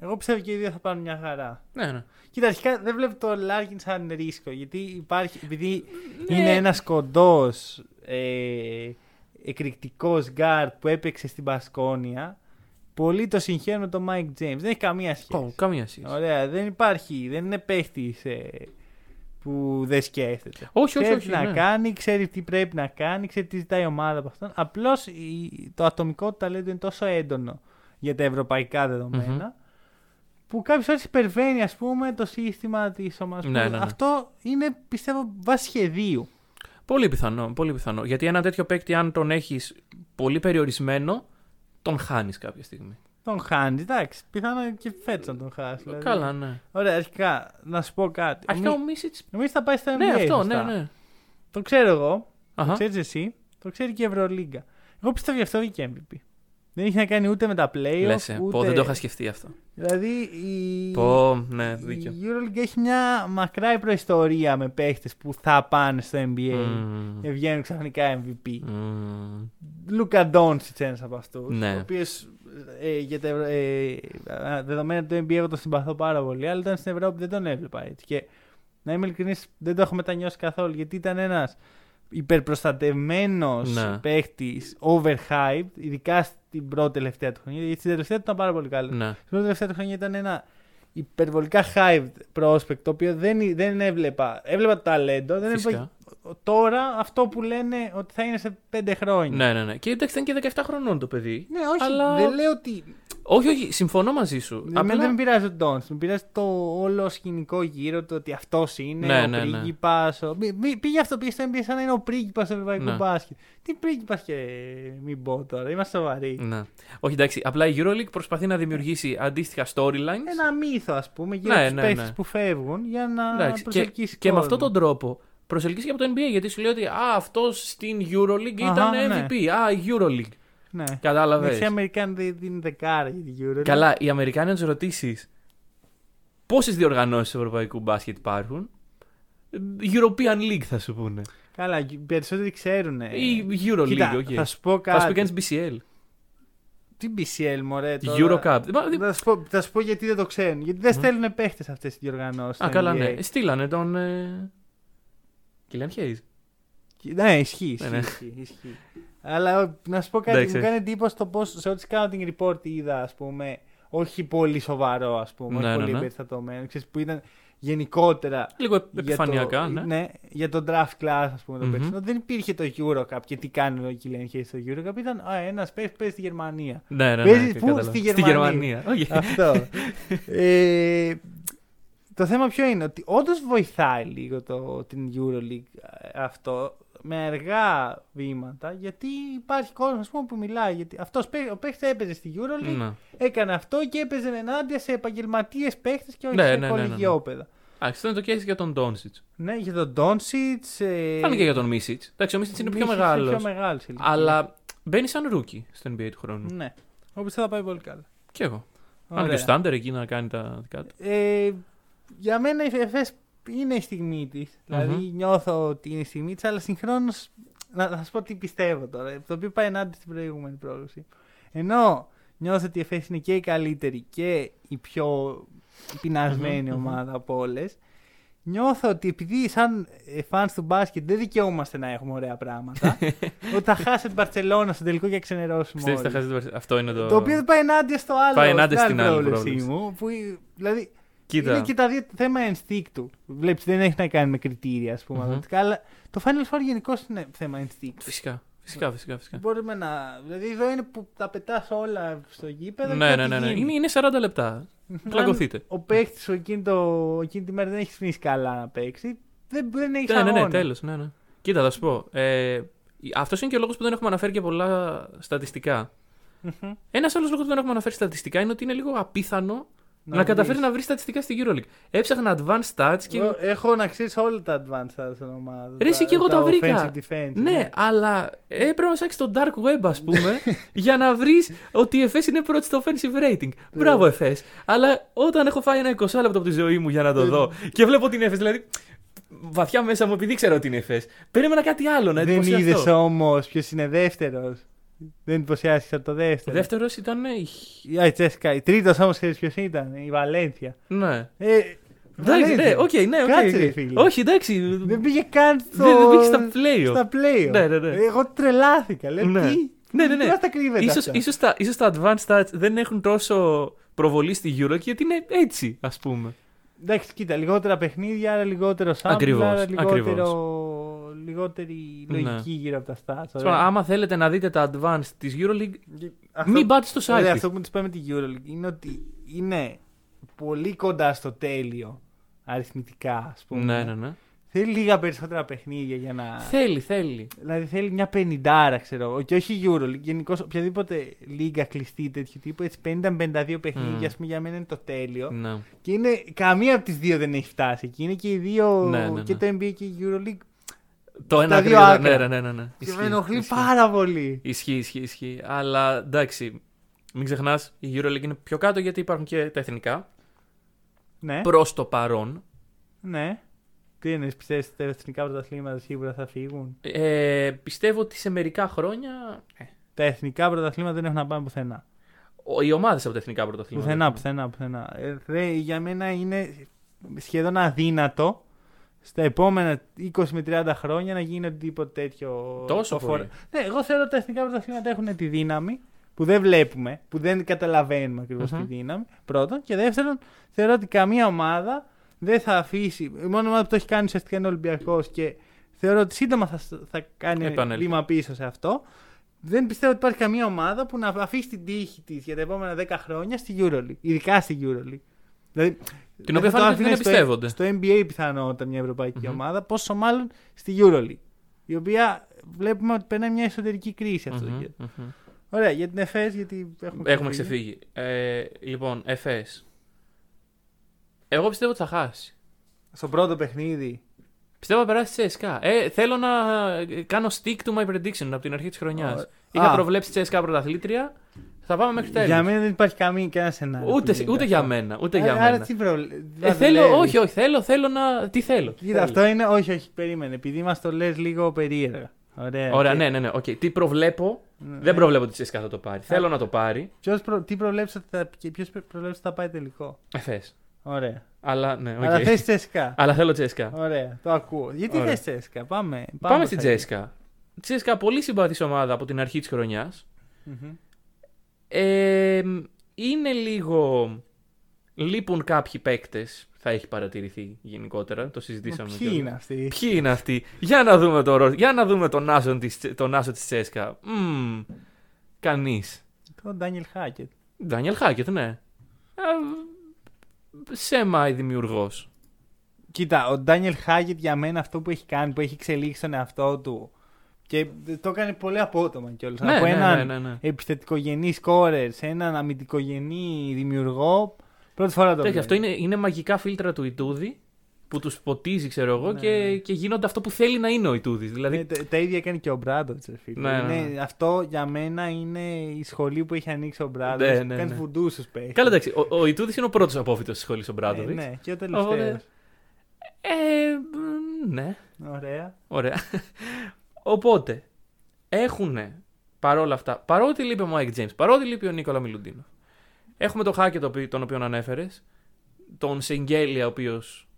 Εγώ πιστεύω και οι δύο θα πάνε μια χαρά. Ναι, ναι. Κοίτα, αρχικά δεν βλέπω το Λάρκιν σαν ρίσκο. Γιατί υπάρχει, επειδή Ναι. είναι ένας κοντός, ε, εκρηκτικός γκάρτ που έπαιξε στην Μπασκόνια, πολλοί το συγχέουν με τον Mike James. Δεν έχει καμία σχέση. Ω, Καμία σχέση. Ωραία, δεν υπάρχει, δεν είναι παίχτη που δεν σκέφτεται. Όχι, όχι, ξέρει όχι. τι να ναι. κάνει, ξέρει τι πρέπει να κάνει, ξέρει τι ζητάει η ομάδα από αυτόν. Απλώς το ατομικό του ταλέντο είναι τόσο έντονο για τα ευρωπαϊκά δεδομένα, που κάποιες φορές υπερβαίνει ας πούμε, το σύστημα της ομάδας. Ναι, ναι, ναι. Αυτό είναι πιστεύω βάση σχεδίου. Πολύ πιθανό, πολύ πιθανό. Γιατί ένα τέτοιο παίκτη, αν τον έχεις πολύ περιορισμένο, τον χάνεις κάποια στιγμή. Τον χάνεις, εντάξει. Πιθανό και φέτος να τον χάσεις. δηλαδή. Καλά, ναι. Ωραία, αρχικά να σου πω κάτι. Αρχικά Ο ο Μι- Μίσιτ. Νομίζω θα πάει στο NBA. Ναι, αυτό, σωστά. ναι, ναι. Το ξέρω εγώ. Το Αχα. ξέρεις εσύ. Το ξέρει και η Ευρωλίγκα. Εγώ πιστεύω γι' αυτό βγήκε MVP. Δεν έχει να κάνει ούτε με τα playoff. Λες, ε. ούτε... Πω, δεν το είχα σκεφτεί αυτό. Δηλαδή η... Πω, ναι, η δίκιο. EuroLeague έχει μια μακρά προϊστορία με παίχτες που θα πάνε στο NBA Μμμ. και βγαίνουν ξαφνικά MVP. Μμμ. Λούκα Ντόνσιτς ένας από αυτούς. Ναι. Ο οποίος ε, για τα, ε, ε, δεδομένα του NBA εγώ τον συμπαθώ πάρα πολύ, αλλά ήταν στην Ευρώπη δεν τον έβλεπα έτσι. Και να είμαι ειλικρινής, δεν το έχω μετανιώσει καθόλου γιατί ήταν ένας υπερπροστατευμένος Ναι. παίχτης, overhyped, ειδικά στην πρώτη τελευταία του χρονιά. Γιατί στην τελευταία του ήταν πάρα πολύ καλό. Ναι. Στην πρώτη τελευταία του χρονιά ήταν ένα υπερβολικά hyped prospect, το οποίο δεν, δεν έβλεπα. Έβλεπα το ταλέντο, δεν Φυσικά. έβλεπα τώρα αυτό που λένε ότι θα είναι σε πέντε χρόνια. Ναι, ναι, ναι. Και εντάξει, ήταν και 17 χρονών το παιδί. Ναι, όχι, Αλλά- δεν λέω ότι. Όχι, όχι, συμφωνώ μαζί σου. Απλά... Απλά- Δεν με πειράζει ο Ντόνς. Με πειράζει το όλο σκηνικό γύρω του ότι αυτός είναι Ναι, ο ναι, ναι. πρίγκιπας. Ο... Μη- μη- Πήγε αυτό, πήγε στο NBA σαν να είναι ο πρίγκιπας του ευρωπαϊκού Ναι. μπάσκετ. Τι πρίγκιπας και μην πω τώρα, είμαστε σοβαροί. Ναι. Όχι, εντάξει. Απλά η EuroLeague προσπαθεί να δημιουργήσει αντίστοιχα storylines. Ένα μύθο, ας πούμε, γύρω Ναι, από τους ναι, παίχτε ναι. που φεύγουν για να Εντάξει, και, προσελκύσει και με κόσμο. αυτόν τον τρόπο προσελκύσει και από το NBA γιατί σου λέει ότι Α, αυτός στην EuroLeague Αχα, ήταν ναι. MVP. Α, η EuroLeague. Ναι. Κατάλαβες. Εντάξει, οι Αμερικάνοι δεν δίνουν δεκάρα για την Euro. Καλά, οι Αμερικάνοι να τους ρωτήσεις πόσες διοργανώσεις του ευρωπαϊκού μπάσκετ υπάρχουν. European League θα σου πούνε. Καλά, οι περισσότεροι ξέρουν. Ή EuroLeague, Κοίτα, οκ. θα σου πω Θα σου πει κάτι. κανείς BCL. Τι BCL, μωρέ. τώρα. Eurocup. Μα, δεν- Θα σου, πω, θα σου πω γιατί δεν το ξέρουν. Γιατί δεν στέλνουν παίχτες αυτές οι διοργανώσεις. Α, καλά, ναι. Στείλανε τον. Ε... Κιλιάν Χέιζ. Ναι, ισχύει. Ναι, ναι. ισχύει, ισχύει. Αλλά να σου πω κάτι, Εντάξει. μου κάνει εντύπωση το πώς σε ό,τι scouting report είδα, ας πούμε, όχι πολύ σοβαρό, ας πούμε, Ναι, όχι ναι, πολύ ναι. εμπεριστατωμένο, ξέρεις, που ήταν γενικότερα Λίγο για επιφανειακά, το, ναι. ναι, για το draft class, ας πούμε, το Μμμ. περσινό. Δεν υπήρχε το Eurocup και τι κάνει ο Kylian Hayes στο Eurocup. Ήταν ένας παίχτη που παίζει στη Γερμανία. Ναι, ναι, Παίζεις ναι, πού; κατάλαβα. Στη Στη Γερμανία. Γερμανία. Όχι. Αυτό. ε, το θέμα ποιο είναι, ότι όντως βοηθάει λίγο το, την Euroleague ε, αυτό με αργά βήματα, γιατί υπάρχει κόσμος ας πούμε, που μιλάει. Γιατί αυτός, παί- ο παίχτης έπαιζε στη Euroleague, Ναι. έκανε αυτό και έπαιζε ενάντια σε επαγγελματίες παίχτες και όχι Ναι, σε ναι, ναι, ναι, ναι. κολεγιόπεδα. Α, αυτό είναι το case για τον Ντόντσιτς. Ναι, για τον Ντόντσιτς. Ε, Φάνηκε για τον Μίσιτς. Εντάξει, ο Μίσιτ είναι πιο Μίσιτς μεγάλος. πιο μεγάλος σε ηλικία. Αλλά μπαίνει σαν rookie στο NBA του χρόνου. Ναι. Όπως θα πάει πολύ καλά. Κι εγώ. Αν Ωραία. και ο Στάντερ εκεί να κάνει τα δικά του. Ε, για μένα η ΕΦΕΣ είναι η στιγμή της. Δηλαδή νιώθω ότι είναι η στιγμή της, αλλά συγχρόνως. Να, να σα πω τι πιστεύω τώρα. Το οποίο πάει ενάντια στην προηγούμενη πρόγνωση. Ενώ νιώθω ότι η ΕΦΕΣ είναι και η καλύτερη και η πιο πεινασμενη Μμμ, μμμ. ομάδα από όλες. Νιώθω ότι επειδή σαν ε, fans του μπάσκετ δεν δικαιούμαστε να έχουμε ωραία πράγματα, ότι θα χάσει την Παρσελόνα στο τελικό και ξενερώσουμε Πιστεύει όλοι. θα χάσει το- Αυτό είναι το. Το οποίο δεν πάει ενάντια στο άλλο. Πάει ενάντια στην στην άλλη πρόβλεψή πρόβλεψη. μου. Που, δηλαδή, Κοίτα. είναι και τα δύο θέμα ενστίκτου. Βλέπεις, δεν έχει να κάνει με κριτήρια, ας πούμε. Μμμ. αναλυτικά, Αλλά το Final Four γενικώ είναι θέμα ενστίκτου. Φυσικά. Φυσικά, φυσικά. φυσικά. Μπορούμε να. Δηλαδή, εδώ είναι που τα πετάς όλα στο γήπεδο. Ναι, και ναι, ό,τι ναι. ναι. γίνει. Είναι, είναι 40 λεπτά. Αν Πλακωθείτε. Ο παίχτης σου εκείνη, το, εκείνη τη μέρα δεν έχει θυμίσει καλά να παίξει. Δεν, δεν έχει Ναι, ναι, ναι, αγώνα. τέλος. Ναι, ναι. Κοίτα, θα σου πω. Ε, Αυτός είναι και ο λόγος που δεν έχουμε αναφέρει και πολλά στατιστικά. Μμμ. Ένας άλλος λόγος που δεν έχουμε αναφέρει στατιστικά είναι ότι είναι λίγο απίθανο να, Να καταφέρει βρεις. να βρει στατιστικά στη Euroleague. Έψαχνα advanced stats και. Εγώ Έχω να ξέρεις όλα τα advanced stats των ομάδων. Ρε, εσύ και εγώ τα βρήκα. offensive defense, Ναι, αλλά έπρεπε να ψάξεις το dark web, ας πούμε, για να βρεις ότι η FS είναι πρώτη στο offensive rating. Μπράβο, FS. Αλλά όταν έχω φάει ένα 20 λεπτό από τη ζωή μου για να το δω και βλέπω την FS, δηλαδή. Βαθιά μέσα μου, επειδή ξέρω ότι είναι FS, περίμενα κάτι άλλο να Δεν εντυπωσιαστώ. είδες όμως ποιος είναι δεύτερος. Δεν εντυπωσιάστηκε από το Ο δεύτερο. δεύτερος ήταν. η- Α, η Τσέσκα. Τρίτος όμως ξέρεις ποιος ήταν. Η Βαλένθια. Ναι. Ε, Εντάξει, ναι, Βαλένθια. οκ, ναι, οκ. Κάτσε, οκ. ρε, φίλε. Όχι, εντάξει. Δεν πήγε καν στο. Δεν- δεν πήγε στα play-off. Στα play-off. Ναι, ναι, ναι. Εγώ τρελάθηκα. Λέω Ναι. τι. Ναι, ναι, ναι. Πώς τα κρύβετε Ίσως, αυτά. ίσως, τα, ίσως τα advanced stats δεν έχουν τόσο προβολή στη Euro γιατί είναι έτσι, ας πούμε. Εντάξει, κοίτα, λιγότερα παιχνίδια, άρα λιγότερο sample, Ακριβώς, άρα λιγότερο, ακριβώς. Λιγότερη Ναι. λογική γύρω από τα stats. Ας πούμε, άμα θέλετε να δείτε τα advanced της EuroLeague, Αυτό- μην πάτε στο site Δηλαδή, της. αυτό που της πάμε τη EuroLeague είναι ότι είναι πολύ κοντά στο τέλειο αριθμητικά, ας πούμε. Ναι, ναι, ναι. Θέλει λίγα περισσότερα παιχνίδια για να. Θέλει, θέλει. Δηλαδή θέλει μια πενηντάρα, ξέρω εγώ. Και όχι EuroLeague. Γενικώς οποιαδήποτε λίγα κλειστή τέτοιου τύπου, έτσι 50 με 52 παιχνίδια, Μμ. ας πούμε, για μένα είναι το τέλειο. Ναι. Και είναι καμία από τις δύο δεν έχει φτάσει εκεί. Είναι και οι δύο, Ναι, ναι, ναι. και το NBA και η EuroLeague. Το ένα δύο ακριβώς, άκρα. Ναι, ναι, ναι, ναι. Και Ισχύει, με ενοχλεί ισχύει. πάρα πολύ. Ισχύει, ισχύει, ισχύει. Αλλά εντάξει, μην ξεχνάς, η EuroLeague είναι πιο κάτω γιατί υπάρχουν και τα εθνικά. Ναι, Προς το παρόν. ναι. Τι είναι, πιστεύεις ότι τα εθνικά πρωταθλήματα σίγουρα θα φύγουν; Ε, πιστεύω ότι σε μερικά χρόνια. ε, Τα εθνικά πρωταθλήματα δεν έχουν να πάνε πουθενά. Ο- Οι ομάδες από τα εθνικά πρωταθλήματα. Πουθενά, πουθενά, πουθενά. Ε, δε, για μένα είναι σχεδόν αδύνατο στα επόμενα 20 με 30 χρόνια να γίνει οτιδήποτε τέτοιο. Τόσο το πολύ. φορ- Ναι, εγώ θεωρώ ότι τα εθνικά πρωταθλήματα έχουν τη δύναμη που δεν βλέπουμε, που δεν καταλαβαίνουμε ακριβώς Μμμ. τη δύναμη. Πρώτον. Και δεύτερον, θεωρώ ότι καμία ομάδα δεν θα αφήσει. Η μόνη ομάδα που το έχει κάνει ουσιαστικά είναι ο Ολυμπιακός και θεωρώ ότι σύντομα θα, θα κάνει Επανέλθει. βήμα πίσω σε αυτό. Δεν πιστεύω ότι υπάρχει καμία ομάδα που να αφήσει την τύχη της για τα επόμενα 10 χρόνια στη EuroLeague. Ειδικά στη EuroLeague. Δηλαδή, Την οποία δεν θα το φάνηκε ότι δεν άφηνε στο- εμπιστεύονται. Στο NBA πιθανότατα μια ευρωπαϊκή Μμμ. ομάδα, πόσο μάλλον στη EuroLeague. Η οποία βλέπουμε ότι περνάει μια εσωτερική κρίση αυτό το Μμμ, καιρό. μμμ. Ωραία, για την ΕΦΕΣ, γιατί έχουμε, Έχουμε ξεφύγει. Ε, λοιπόν, FS. Εγώ πιστεύω ότι θα χάσει. Στο πρώτο παιχνίδι. Πιστεύω να περάσει CSKA. Ε, θέλω να ε, κάνω stick to my prediction από την αρχή της χρονιάς. Ω, Είχα α. προβλέψει CSKA πρωταθλήτρια. Θα πάμε μέχρι τέλους. Για μένα δεν υπάρχει καμία κανένα σενάριο. Ούτε, που γίνεται ούτε για αυτό. μένα. Ούτε Α- για Άρα μένα. τι προβλέπει. Ε, θέλω, όχι, όχι, θέλω, θέλω να. Τι θέλω. τι Κοίτα, θέλω. αυτό είναι. Όχι, όχι, περίμενε. Επειδή μας το λες λίγο περίεργα. Ωραία. Ωραία, και- ναι, ναι, ναι. οκ. Τι προβλέπω. ναι. Δεν προβλέπω ότι η CSKA θα το πάρει. Θέλω να το πάρει. Ποιος προ... Τι προβλέψει ότι θα... και ποιος προβλέψει ότι θα πάει τελικό; Εφές. Ωραία. Αλλά ναι, οκ. Αλλά θες Τσέσκα. Αλλά θέλω CSKA. Ωραία, το ακούω. Γιατί Ωραία. θες Τσέσκα, πάμε. Πάμε προς στην τα Τσέσκα. Τζέσκα, πολύ συμπαθής ομάδα από την αρχή της χρονιάς. εκεί. Μμμ. Ε, είναι λίγο. Λείπουν κάποιοι παίκτες. Θα έχει παρατηρηθεί γενικότερα. Το συζητήσαμε. Ποιοι κιόλας. είναι αυτοί; Ποιοι είναι αυτοί; Για να δούμε, το, ρο- για να δούμε τον, άσο της, τον άσο της Τσέσκα. Μμμ, κανείς. Το Ντάνιελ Χάκετ. Ντάνιελ Χάκετ, ναι. Σεμάι δημιουργός. Κοίτα, ο Ντάνιελ Χάκετ για μένα αυτό που έχει κάνει, που έχει εξελίξει τον εαυτό του. Και το έκανε πολύ απότομα κιόλας. Ναι, Από ναι, έναν ναι, ναι, ναι. επιθετικογενή σκόρερ σε έναν αμυντικογενή δημιουργό. Πρώτη φορά το Τέτοιο, βλέπω. αυτό είναι, είναι μαγικά φίλτρα του Ιτούδη που τους ποτίζει, ξέρω εγώ, Ναι, και, ναι. και γίνονται αυτό που θέλει να είναι ο Ιτούδης. Δηλαδή, Ναι, τα, τα ίδια έκανε και ο Μπράντοβιτ, φίλε. Ναι, ναι, Είναι- ναι. Αυτό για μένα είναι η σχολή που έχει ανοίξει ο Μπράντοβιτ. Ναι, που ναι, κάνει ναι. βουντούς στου παίχτες. Καλά, εντάξει, ο, ο Ιτούδης είναι ο πρώτος απόφοιτος της σχολής Ομπράντοβιτς. ναι, και ο τελευταίος. Οπότε- Ε, μ, ναι. Ωραία. Ωραία. Οπότε, έχουν παρόλα αυτά, παρότι λείπει ο Μάικ James, παρότι λείπει ο Νίκολα Μιλουτίνοφ, έχουμε τον Χάκετ το οποίο- τον οποίο ανέφερες, τον Σενγκέλια, ο οποίος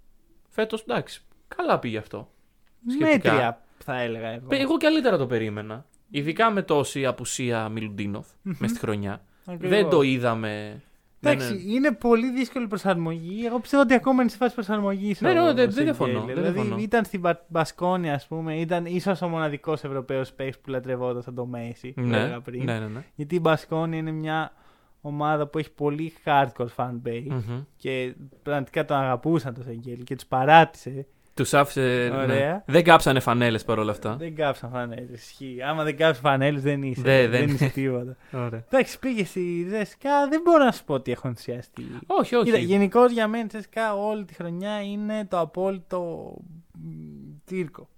φέτος εντάξει, καλά πήγε αυτό. Σχετικά. Μέτρια θα έλεγα εγώ. Πε- Εγώ καλύτερα το περίμενα. Ειδικά με τόση απουσία Μιλουτίνοφ μέσα στη χρονιά. Ακριβώς. Δεν το είδαμε. Εντάξει, δεν- είναι πολύ δύσκολη προσαρμογή. Εγώ πιστεύω ότι ακόμα είναι σε φάση προσαρμογής. Ναι, ναι, δεν- δεν διαφωνώ, δεν Δηλαδή διαφωνώ. ήταν στην Μπα- Μπασκόνια, ας πούμε, ήταν ίσως ο μοναδικός Ευρωπαίος παίκτης που λατρευόταν σαν το Μέση. που Ναι, έλεγα πριν. ναι, ναι. ναι. Γιατί η Μπασκόνια είναι μια ομάδα που έχει πολύ hardcore fan base Μμμ. και πραγματικά τον αγαπούσαν το Σεγγέλη και τους παράτησε. Τους άφησε. Ωραία. Ναι. Δεν κάψανε φανέλες παρόλα αυτά. Δεν κάψαν φανέλες. Ισχύει. Άμα δεν κάψαν φανέλες, δεν είσαι. Δε- δεν, δεν- είσαι τίποτα. Ωραία. Εντάξει, πήγε στη Ζεσικά, δεν μπορώ να σου πω ότι έχω ενθουσιαστεί. Όχι, όχι. Κοίτα, γενικώς για μένα η Τσέσκα όλη τη χρονιά είναι το απόλυτο μ, τσίρκο.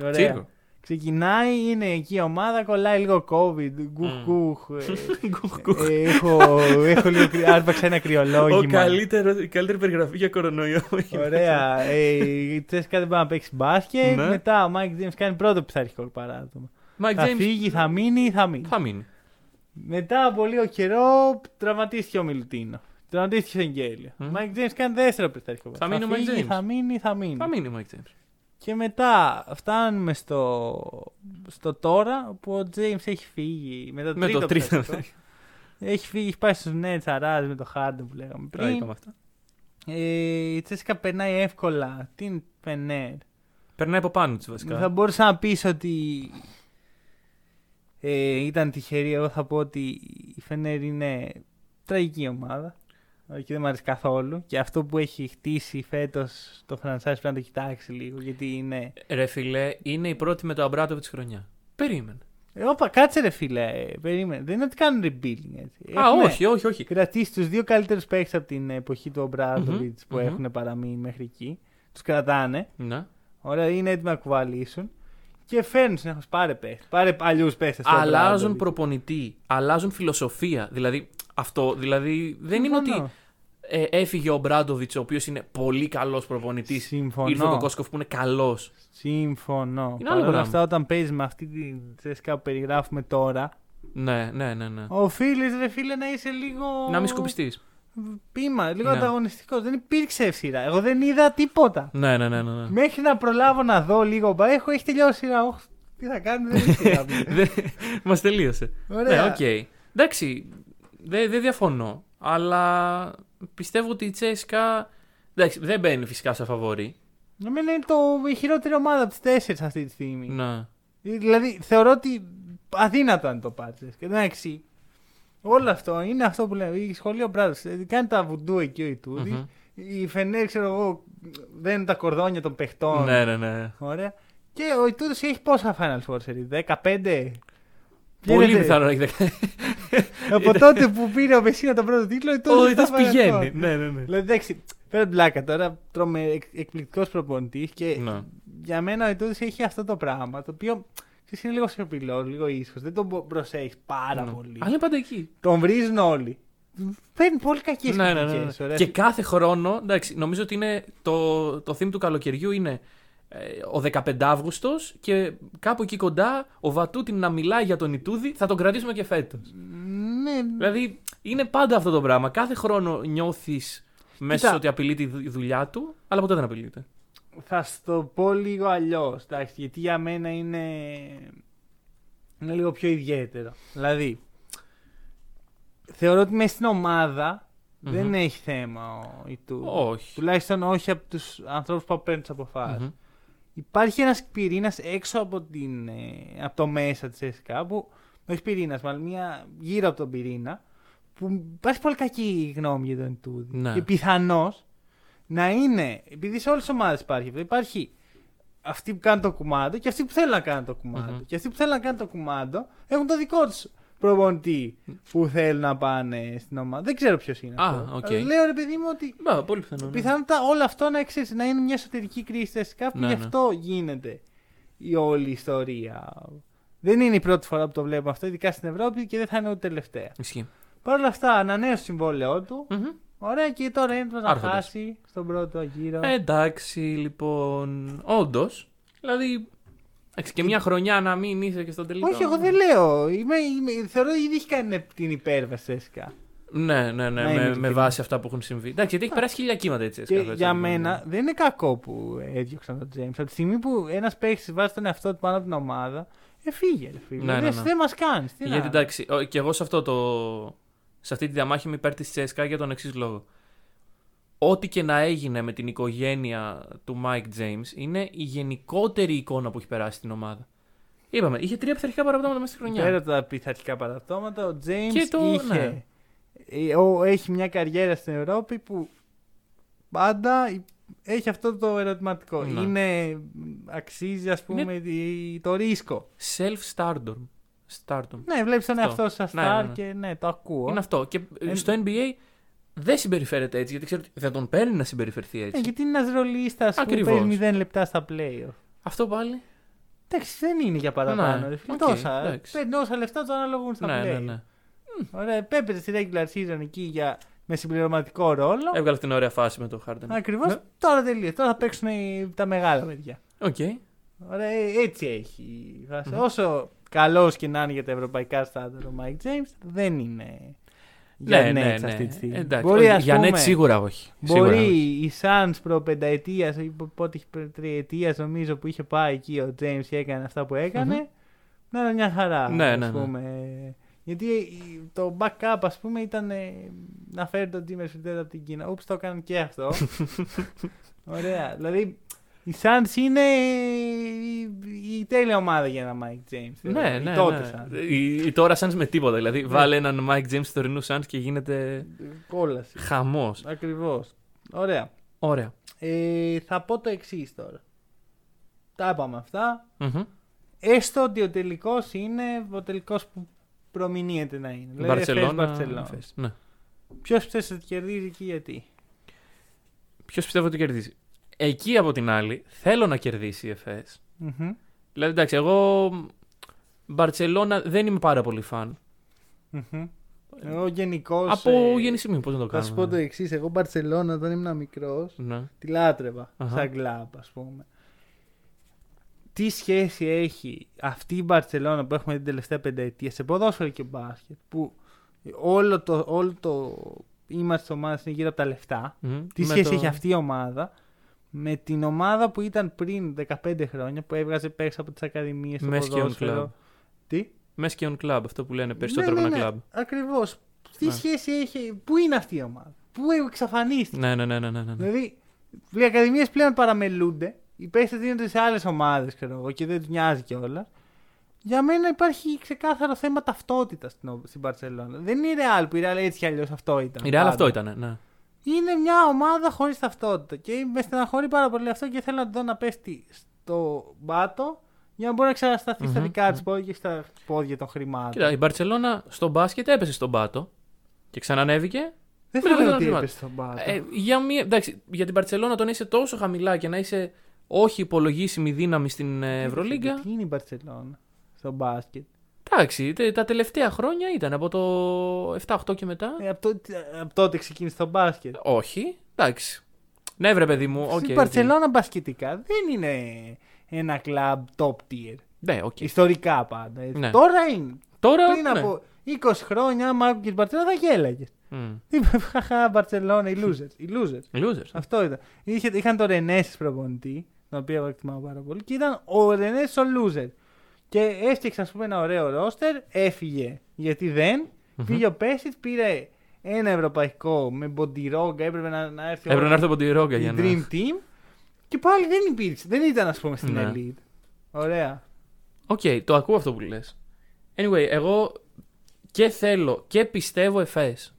Ωραία. Τσίρκο. Ξεκινάει, είναι εκεί η ομάδα, κολλάει λίγο COVID, γκουχ Μμ. γκουχ. ε, Γκουχ, γκουχ. ε, έχω, έχω λίγο, κρυ- άρπαξα ένα Ο κρυολόγημα. καλύτερος, η καλύτερη περιγραφή για κορονοϊό. Ωραία. Ε, η Τσέσκα δεν πάει να παίξει μπάσκετ. Ναι. Μετά ο Μάικ Τζέιμς κάνει πρώτο πειθαρχικό παράδειγμα. Μάικ θα James φύγει, θα μείνει, θα μείνει; θα μείνει. Μετά από λίγο καιρό τραυματίστηκε ο Μιλουτίνοφ. Τραυματίστηκε ο Σενγκέλια. Ο Μμ. Μάικ Τζέιμς κάνει δεύτερο πειθαρχικό Θα μείνει ο Mike φύγει, James. Θα μείνει, θα μείνει. Θα μείνει ο Μάικ James. Και μετά φτάνουμε στο, στο τώρα που ο James έχει φύγει. Με το Με τρίτο, το τρίτο. πειθαρχικό. Έχει φύγει, έχει πάει στους Nets αράζει με το Harden που λέγαμε Τα πριν. είπαμε αυτά. Ε, η Τσέσκα περνάει εύκολα. Την Φενέρ; Περνάει από πάνω της Θα βασικά. μπορούσες να πεις ότι ε, ήταν τυχερή. Εγώ θα πω ότι η Φενέρ είναι τραγική ομάδα. Ε, Και δεν μου αρέσει καθόλου. Και αυτό που έχει χτίσει φέτος το franchise πρέπει να το κοιτάξει λίγο. Γιατί είναι. Ρε φιλέ, είναι η πρώτη με το Αμπράτοβιτ χρονιάς. Περίμενε. Ε, όπα, κάτσε ρε φίλε. ε, περίμενε. Δεν είναι ότι κάνουν rebuilding έτσι. Α, Έχουνε όχι, όχι, όχι. Κρατήσει τους δύο καλύτερους παίχτε από την εποχή του Ομπράδοβιτ που μμμ. έχουν παραμείνει μέχρι εκεί. Τους κρατάνε. Ναι. Ωραία, είναι έτοιμοι να κουβαλήσουν. Και φέρνουν συνεχώς. Πάρε παίχτε. Πάρε παλιούς παίχτε. Αλλάζουν προπονητή, αλλάζουν φιλοσοφία. Δηλαδή, αυτό δηλαδή δεν είναι ότι ε, έφυγε ο Μπράντοβιτς, ο οποίος είναι πολύ καλός προπονητής. Συμφωνώ. Ήρθε ο Κόσκοφ που είναι καλός. Συμφωνώ. Είναι Παρ' άλλο όλα πράγμα. αυτά, όταν παίζεις με αυτή τη τσέσκα που περιγράφουμε τώρα, Ναι, ναι, ναι. ναι. Οφείλεις, ρε φίλε, να είσαι λίγο. Να μην σκουπιστείς. Πείμα, λίγο Ναι. ανταγωνιστικός. Δεν υπήρξε σειρά. Εγώ δεν είδα τίποτα. Ναι, ναι, ναι. ναι, ναι. Μέχρι να προλάβω να δω λίγο. μπα, Έχω, έχει τελειώσει η σειρά. Όχ, τι θα κάνουμε, δεν έχει σειρά. Μας τελείωσε. Ωραία. Ναι, οκ. Εντάξει, δεν δεν διαφωνώ. Αλλά πιστεύω ότι η Τσέσκα. Εντάξει, δεν μπαίνει φυσικά σε φαβορί. Για μένα είναι το, η χειρότερη ομάδα από τις τέσσερις αυτή τη στιγμή. Ναι. Δηλαδή θεωρώ ότι αδύνατο αν το πάρει. Και εντάξει, όλο αυτό είναι αυτό που λέμε. Η σχολή Ομπράντοβιτς κάνει τα βουντού εκεί ο Ιτούδης. Μμμ. Η Φενέρ, ξέρω εγώ, δένουν τα κορδόνια των παιχτών. Ναι, ναι, ναι. Ωραία. Και ο Ιτούδης έχει πόσα Final Four series, 15. Πολύ Γίνεται- πιθανό να έχει δεκαετία. Από τότε που πήρε ο Μεσίνα τον πρώτο τίτλο, ο Ο Ιτούδη Ιτούδης πηγαίνει. Ναι, ναι, ναι. Δηλαδή, εντάξει, πέρα την πλάκα τώρα, τρώμε εκ, εκπληκτικός προπονητής και Ναι. για μένα ο Ιτούδης έχει αυτό το πράγμα το οποίο ξέρεις, είναι λίγο σιωπηλό, λίγο ήσυχο. Δεν τον προσέχεις πάρα Ναι. πολύ. Αλλά είναι πάντα εκεί. Τον βρίζουν όλοι. Παίρνει πολύ κακές Ναι, ναι, ναι, ναι. Και κάθε χρόνο, εντάξει, νομίζω ότι είναι το, το theme του καλοκαιριού είναι ε, ο 15 Αύγουστος και κάπου εκεί κοντά ο Βατούτιν να μιλάει για τον Ιτούδη θα τον κρατήσουμε και φέτος. Ναι, Δηλαδή είναι πάντα αυτό το πράγμα. Κάθε χρόνο νιώθεις μέσα Κοίτα. ότι απειλεί τη δου- δουλειά του, αλλά ποτέ δεν απειλείται. θα σου το πω λίγο αλλιώς. Γιατί για μένα είναι. είναι λίγο πιο ιδιαίτερο. Δηλαδή, θεωρώ ότι μέσα στην ομάδα Μμμ. δεν έχει θέμα ο Ιτούδη. Όχι. Τουλάχιστον όχι από τους ανθρώπους που παίρνουν τις αποφάσεις. Μμμ. Υπάρχει ένας πυρήνας έξω από, την, ε, από το μέσα της ΕΣΚΑ που. Όχι πυρήνας, μάλλον μια γύρω από τον πυρήνα. Που υπάρχει πολύ κακή γνώμη για τον Ιτούδη. Ναι. Και πιθανώς να είναι. Επειδή σε όλες τις ομάδες υπάρχει αυτό. Υπάρχει αυτοί που κάνουν το κουμάντο και αυτοί που θέλουν να κάνουν το κουμάντο. Μμμ. Και αυτοί που θέλουν να κάνουν το κουμάντο έχουν το δικό τους προπονητή που θέλουν να πάνε στην ομάδα. Δεν ξέρω ποιος είναι. Α, αυτό. οκ. Λέω ρε παιδί μου ότι Μπα, πολύ πιθανό. ναι. Πιθανότατα όλο αυτό να, ξέρεις, να είναι μια εσωτερική κρίση στη Τσέσκα που Ναι, γι' ναι. αυτό γίνεται η όλη ιστορία. Δεν είναι η πρώτη φορά που το βλέπουμε αυτό, ειδικά στην Ευρώπη και δεν θα είναι ούτε τελευταία. Ισχύει. Παρ' όλα αυτά, ανανέωσε το συμβόλαιό του. Μμμ. Ωραία, και τώρα είναι έτοιμο να Άρχοντας. χάσει στον πρώτο γύρο. Ε, εντάξει, λοιπόν. Όντως. Δηλαδή. Εντάξει, και μια χρονιά να μην είσαι και στο τελικό. Όχι, εγώ δεν λέω. Είμαι, είμαι, θεωρώ ότι ήδη έχει κάνει την υπέρβαση στη ΕΣΚΑ. Ναι, ναι, ναι, Να είμαι με, με ειλικρινής. βάση αυτά που έχουν συμβεί. Εντάξει, γιατί έχει περάσει χίλια κύματα έτσι. Και έτσι, για έτσι, μένα δεν είναι κακό που έδιωξαν τον Τζέιμς. Από τη στιγμή που ένας παίχτης βάζει τον εαυτό του πάνω από την ομάδα, εφήγε. Ρε, φίλε. Ναι, ναι, Δεν- ναι. Δεν μας κάνεις. Γιατί εντάξει, ο- και εγώ σε, αυτό το, σε αυτή τη διαμάχη είμαι υπέρ της Τσέσκα για τον εξής λόγο. Ό,τι και να έγινε με την οικογένεια του Mike James είναι η γενικότερη εικόνα που έχει περάσει στην ομάδα. Είπαμε, είχε τρία πειθαρχικά παραπτώματα μέσα στη χρονιά. Πέρα από τα πειθαρχικά παραπτώματα, ο James Και το- είχε, ναι. ε, ο- έχει μια καριέρα στην Ευρώπη που πάντα υ- έχει αυτό το ερωτηματικό. Ναι. Είναι, αξίζει ας πούμε Είναι- η- το ρίσκο. Self-stardom. Stardom. Ναι, βλέπεις τον Αυτό. εαυτό σου σαν Ναι, star ναι, ναι. και ναι, το ακούω. Είναι αυτό. Και Ε, στο NBA δεν συμπεριφέρεται έτσι, γιατί ξέρω ότι δεν τον παίρνει να συμπεριφερθεί έτσι. Ε, γιατί είναι ένας ρολίστας που Ακριβώς. παίζει 0 λεπτά στα playoff. Αυτό πάλι. Εντάξει, δεν είναι για παραπάνω. Ναι, ρε φίλε. οκ, τόσα. εντάξει. Παίρνει όσα λεφτά του αναλογούν στα Ναι, ναι, playoff. ναι. Ωραία, έπαιζε στη regular season εκεί για, με συμπληρωματικό ρόλο. Έβγαλε αυτήν την ωραία φάση με τον Harden. Ακριβώς. Ναι. Τώρα τελείωσε. Τώρα θα παίξουν οι- τα μεγάλα παιδιά. Οκ. Ωραία, ε, έτσι έχει η φάση. Μμμ. Όσο καλός και να είναι για τα ευρωπαϊκά στάνταρ ο Mike James, δεν είναι. Για Ναι, ναι, Nets ναι. αυτή τη στιγμή. Εντάξει, Μπορεί, όχι, ας για πούμε, net σίγουρα όχι. Σίγουρα Μπορεί όχι. η Suns προ πενταετίας ή πο- πότε είχε προ- τριετίας νομίζω που είχε πάει εκεί ο James και έκανε αυτά που έκανε. Μμμ. Να είναι μια χαρά. Ναι, ας ναι, ναι. πούμε. Γιατί η- το backup ας πούμε ήταν ε, να φέρει τον Jimmy Sweeter από την Κίνα. Ούψ το έκαναν και αυτό. Ωραία. Δηλαδή η Suns είναι η, η τέλεια ομάδα για ένα Mike James. Ναι, δηλαδή, ναι, η τότε ναι. Suns. Η, η τώρα Suns με τίποτα. Δηλαδή, βάλε έναν Mike James θωρινού Suns και γίνεται Κόλαση. χαμός. Ακριβώς. Ωραία. Ωραία. Ε, θα πω το εξής τώρα. Τα είπαμε αυτά. Μμμ. Έστω ότι ο τελικός είναι ο τελικός που προμηνύεται να είναι. Δηλαδή, Μπαρτσελώνα. Μπαρτσελώνα. Εφές. Ναι. Ποιος πιστεύεις ότι κερδίζει και γιατί; Ποιος πιστεύω ότι κερδίζει; Εκεί από την άλλη θέλω να κερδίσει η ΕΦΕΣ. Μμμ. Δηλαδή, εντάξει, εγώ Μπαρσελόνα δεν είμαι πάρα πολύ φαν. Μμμ. Εγώ γενικώς. Από γέννηση μου, πώς να το Θα κάνω. σου πω το εξής. Εγώ Μπαρσελόνα όταν ήμουν μικρός Ναι. τη λάτρευα. Αχα. Σαν κλαμπ, ας πούμε. τι σχέση έχει αυτή η Μπαρσελόνα που έχουμε την τελευταία πενταετία σε ποδόσφαιρο και μπάσκετ, που όλο το, όλο το είμαστε τη ομάδα είναι γύρω από τα λεφτά. Μμμ. Τι Με σχέση το- έχει αυτή η ομάδα με την ομάδα που ήταν πριν 15 χρόνια που έβγαζε παίξει από τις ακαδημίες στο Μες και on ποδόσφαιρο. club. Τι; Μέσα και on club, αυτό που λένε περισσότερο ναι, από ναι, ένα ναι, club. Ακριβώς. Τι Ναι. σχέση έχει, πού είναι αυτή η ομάδα, πού εξαφανίστηκε; Ναι, ναι, ναι, ναι, ναι, ναι. Δηλαδή, οι ακαδημίες πλέον παραμελούνται, οι παίχτε δίνονται σε άλλες ομάδες, ξέρω εγώ, και δεν τους νοιάζει κιόλας. Για μένα υπάρχει ξεκάθαρο θέμα ταυτότητας στην, ο- στην Παρσελόνα. Δεν είναι η Real που η Real έτσι κι αλλιώς αυτό ήταν. Η Real πάντα. αυτό ήταν, ναι. Είναι μια ομάδα χωρίς ταυτότητα. Και με στεναχωρεί πάρα πολύ αυτό και θέλω να το δω να πέφτει στο μπάτο για να μπορεί να ξανασταθεί στα Μμμ, δικά της μμμ. πόδια και στα πόδια των χρημάτων. Κοίτα, η Μπαρσελόνα στο μπάσκετ έπεσε στον πάτο και ξανανέβηκε. δεν με θέλω το να ότι χρημάτων. έπεσε στον μπάτο. Ε, για, μία, εντάξει, για την Μπαρσελόνα το να είσαι τόσο χαμηλά και να είσαι όχι υπολογίσιμη δύναμη στην ε, Ευρωλίγκα. Τι είναι η Μπαρσελόνα στο μπάσκετ. Εντάξει, τε- τα τελευταία χρόνια ήταν από το 7-8 και μετά. Ε, από, τότε, από τότε ξεκίνησε το μπάσκετ. Όχι, εντάξει. Ναι, βρε παιδί μου, οκ. η οκ. Μπαρσελόνα μπασκετικά δεν είναι ένα κλαμπ top tier. Ναι, οκ. Ιστορικά πάντα. έτσι. Ναι. Τώρα είναι. Τώρα. Πριν ναι. από 20 χρόνια, άμα άκουγες την Μπαρσελόνα θα γέλαγες. Μμ. Χαχά, Μπαρσελόνα, οι losers. Οι losers. Losers. Αυτό ήταν. Είχε, είχαν τον Ρενέσες προπονητή, τον οποίο εγώ εκτιμάω πάρα πολύ, και ήταν ο Ρενέσες ο loser. Και έφτιαξε, ας πούμε, ένα ωραίο ρόστερ, έφυγε γιατί δεν. Μμμ. Πήγε ο Πέσιτς, πήρε ένα ευρωπαϊκό με Μποντιρόγκα, έπρεπε να, να έρθει Έπρεπε ο- να έρθει ο Μποντιρόγκα η για να. Dream Team. Και πάλι δεν υπήρξε. Δεν ήταν, ας πούμε, στην Ναι. Elite. Ωραία. Οκ, το ακούω αυτό που λες. Anyway, εγώ και θέλω και πιστεύω Εφές.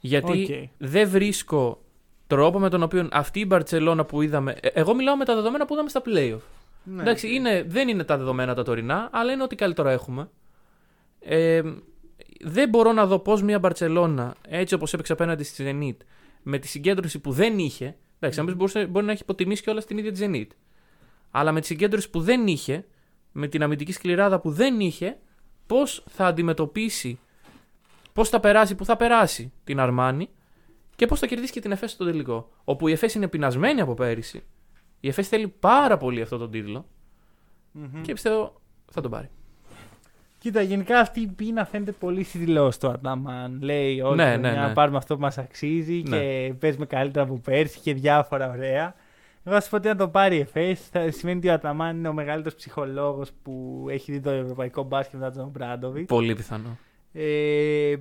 Γιατί Οκ. δεν βρίσκω τρόπο με τον οποίο αυτή η Μπαρτσελόνα που είδαμε. ε, Εγώ μιλάω με τα δεδομένα που είδαμε στα playoff. Ναι. Εντάξει, είναι, δεν είναι τα δεδομένα τα τωρινά, αλλά είναι ό,τι καλύτερο έχουμε. Ε, δεν μπορώ να δω πώς μια Μπαρσελόνα, έτσι όπως έπαιξε απέναντι στη Zenit, με τη συγκέντρωση που δεν είχε. Εντάξει, να πεις, μπορούσε- μπορεί να έχει υποτιμήσει και όλα στην ίδια τη Zenit. Αλλά με τη συγκέντρωση που δεν είχε, με την αμυντική σκληράδα που δεν είχε, πώς θα αντιμετωπίσει, πώς θα περάσει, που θα περάσει την Αρμάνη και πώς θα κερδίσει και την Εφές στο τελικό. Όπου η Εφές είναι πεινασμένη από πέρυσι. Η Εφές θέλει πάρα πολύ αυτό τον τίτλο. Μμμ. Και πιστεύω θα τον πάρει. Κοίτα, γενικά αυτή η πείνα φαίνεται πολύ στη δηλώση του Αταμάν. Λέει όχι, Ναι, ναι, ναι, να ναι. πάρουμε αυτό που μας αξίζει Ναι. και παίζουμε καλύτερα από πέρσι και διάφορα ωραία. Εγώ θα σου πω ότι αν το πάρει η ΕΦΕΣ, θα σημαίνει ότι ο Αταμάν είναι ο μεγαλύτερος ψυχολόγος που έχει δει το ευρωπαϊκό μπάσκετ μετά τον Μπράντοβιτς. Πολύ πιθανό. Ε,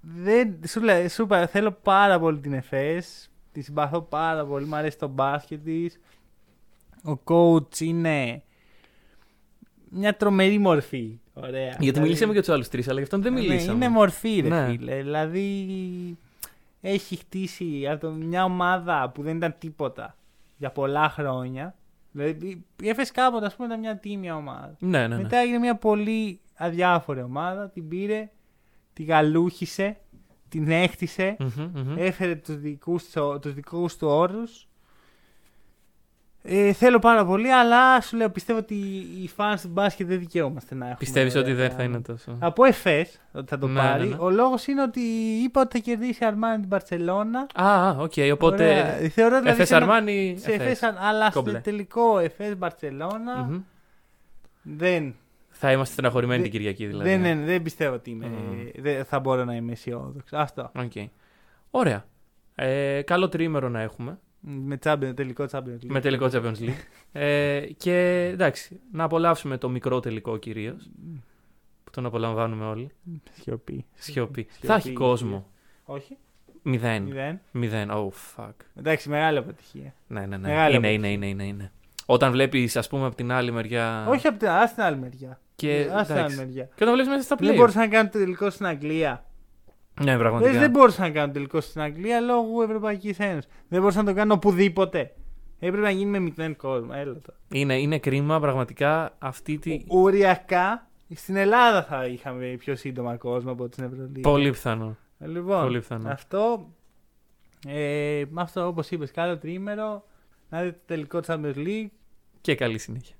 δεν, σου, λέ- σου είπα, θέλω πάρα πολύ την ΕΦΕΣ. Τη συμπαθώ πάρα πολύ. Μου αρέσει το μπάσκετ της. Ο coach είναι μια τρομερή μορφή. Ωραία. Γιατί Δηλαδή- μιλήσαμε για τους άλλους τρεις, αλλά γι' αυτόν δεν ναι, μιλήσαμε. είναι μορφή, ρε Ναι. φίλε. Δηλαδή έχει χτίσει από το- μια ομάδα που δεν ήταν τίποτα για πολλά χρόνια. Δηλαδή η ΕΦΕΣ κάποτε, ας πούμε, ήταν μια τίμια ομάδα. Ναι, ναι, ναι. Μετά έγινε μια πολύ αδιάφορη ομάδα. Την πήρε, τη γαλούχησε, την έκτισε, Μμμ, μμμ. έφερε τους δικούς, του- τους δικούς του όρους. Ε, θέλω πάρα πολύ, αλλά σου λέω πιστεύω ότι οι fans του μπάσκετ δεν δικαιούμαστε να έχουμε. Πιστεύεις ότι ωραία δεν θα πράγματα. είναι τόσο; Από Εφές ότι θα το Ναι, πάρει. ναι, ναι. Ο λόγος είναι ότι είπα ότι θα κερδίσει η Αρμάνι την Μπαρσελόνα. Α, α, οκ, οπότε. Ωραία. Θεωρώ δηλαδή Εφές σε ένα- Αρμάνι. σε Εφές. Εφές, αλλά στο Κόμπλε. τελικό Εφές Μπαρσελώνα Μμμ. δεν, Θα είμαστε στεναχωρημένοι Δεν- την Κυριακή δηλαδή. δεν, δεν, δεν πιστεύω ότι είμαι, Μμ. δεν θα μπορώ να είμαι αισιόδοξος. Αυτό. Οκ. Ωραία. Ε, καλό τρίμερο να έχουμε. Με Champions, τελικό Champions League. Με τελικό Champions League. ε, και εντάξει, να απολαύσουμε το μικρό τελικό κυρίως. Που τον απολαμβάνουμε όλοι. Σιωπή. Σιωπή. Σιωπή. Θα έχει κόσμο. Όχι. Μηδέν. Μηδέν. Μηδέν. Oh, fuck. Εντάξει, μεγάλη αποτυχία. Ναι, ναι, ναι. Μεγάλη Είναι, είναι, αποτυχία. είναι, είναι, είναι. Όταν βλέπεις, ας πούμε, από την άλλη μεριά. Όχι από την, ας την άλλη μεριά. Και, Ας την άλλη εντάξει. μεριά. και όταν βλέπεις μέσα στα Δεν play. μπορούσαν να κάνουν το τελικό στην Αγγλία. Ναι, πραγματικά. Δεν, δεν μπορούσαν να κάνουν τελικό στην Αγγλία λόγω Ευρωπαϊκής Ένωσης. Δεν μπορούσαν να το κάνουν οπουδήποτε. Έπρεπε να γίνει με μηδέν κόσμο. Έλα τώρα. Είναι, είναι κρίμα πραγματικά αυτή τη. Οριακά στην Ελλάδα θα είχαμε πιο σύντομα κόσμο από την Ευρωλίγα. Πολύ πιθανό. Λοιπόν, Πολύ πιθανό. αυτό. Ε, με αυτό όπως είπες, καλό τρίμερο. Να δείτε το τελικό Champions League. Και καλή συνέχεια.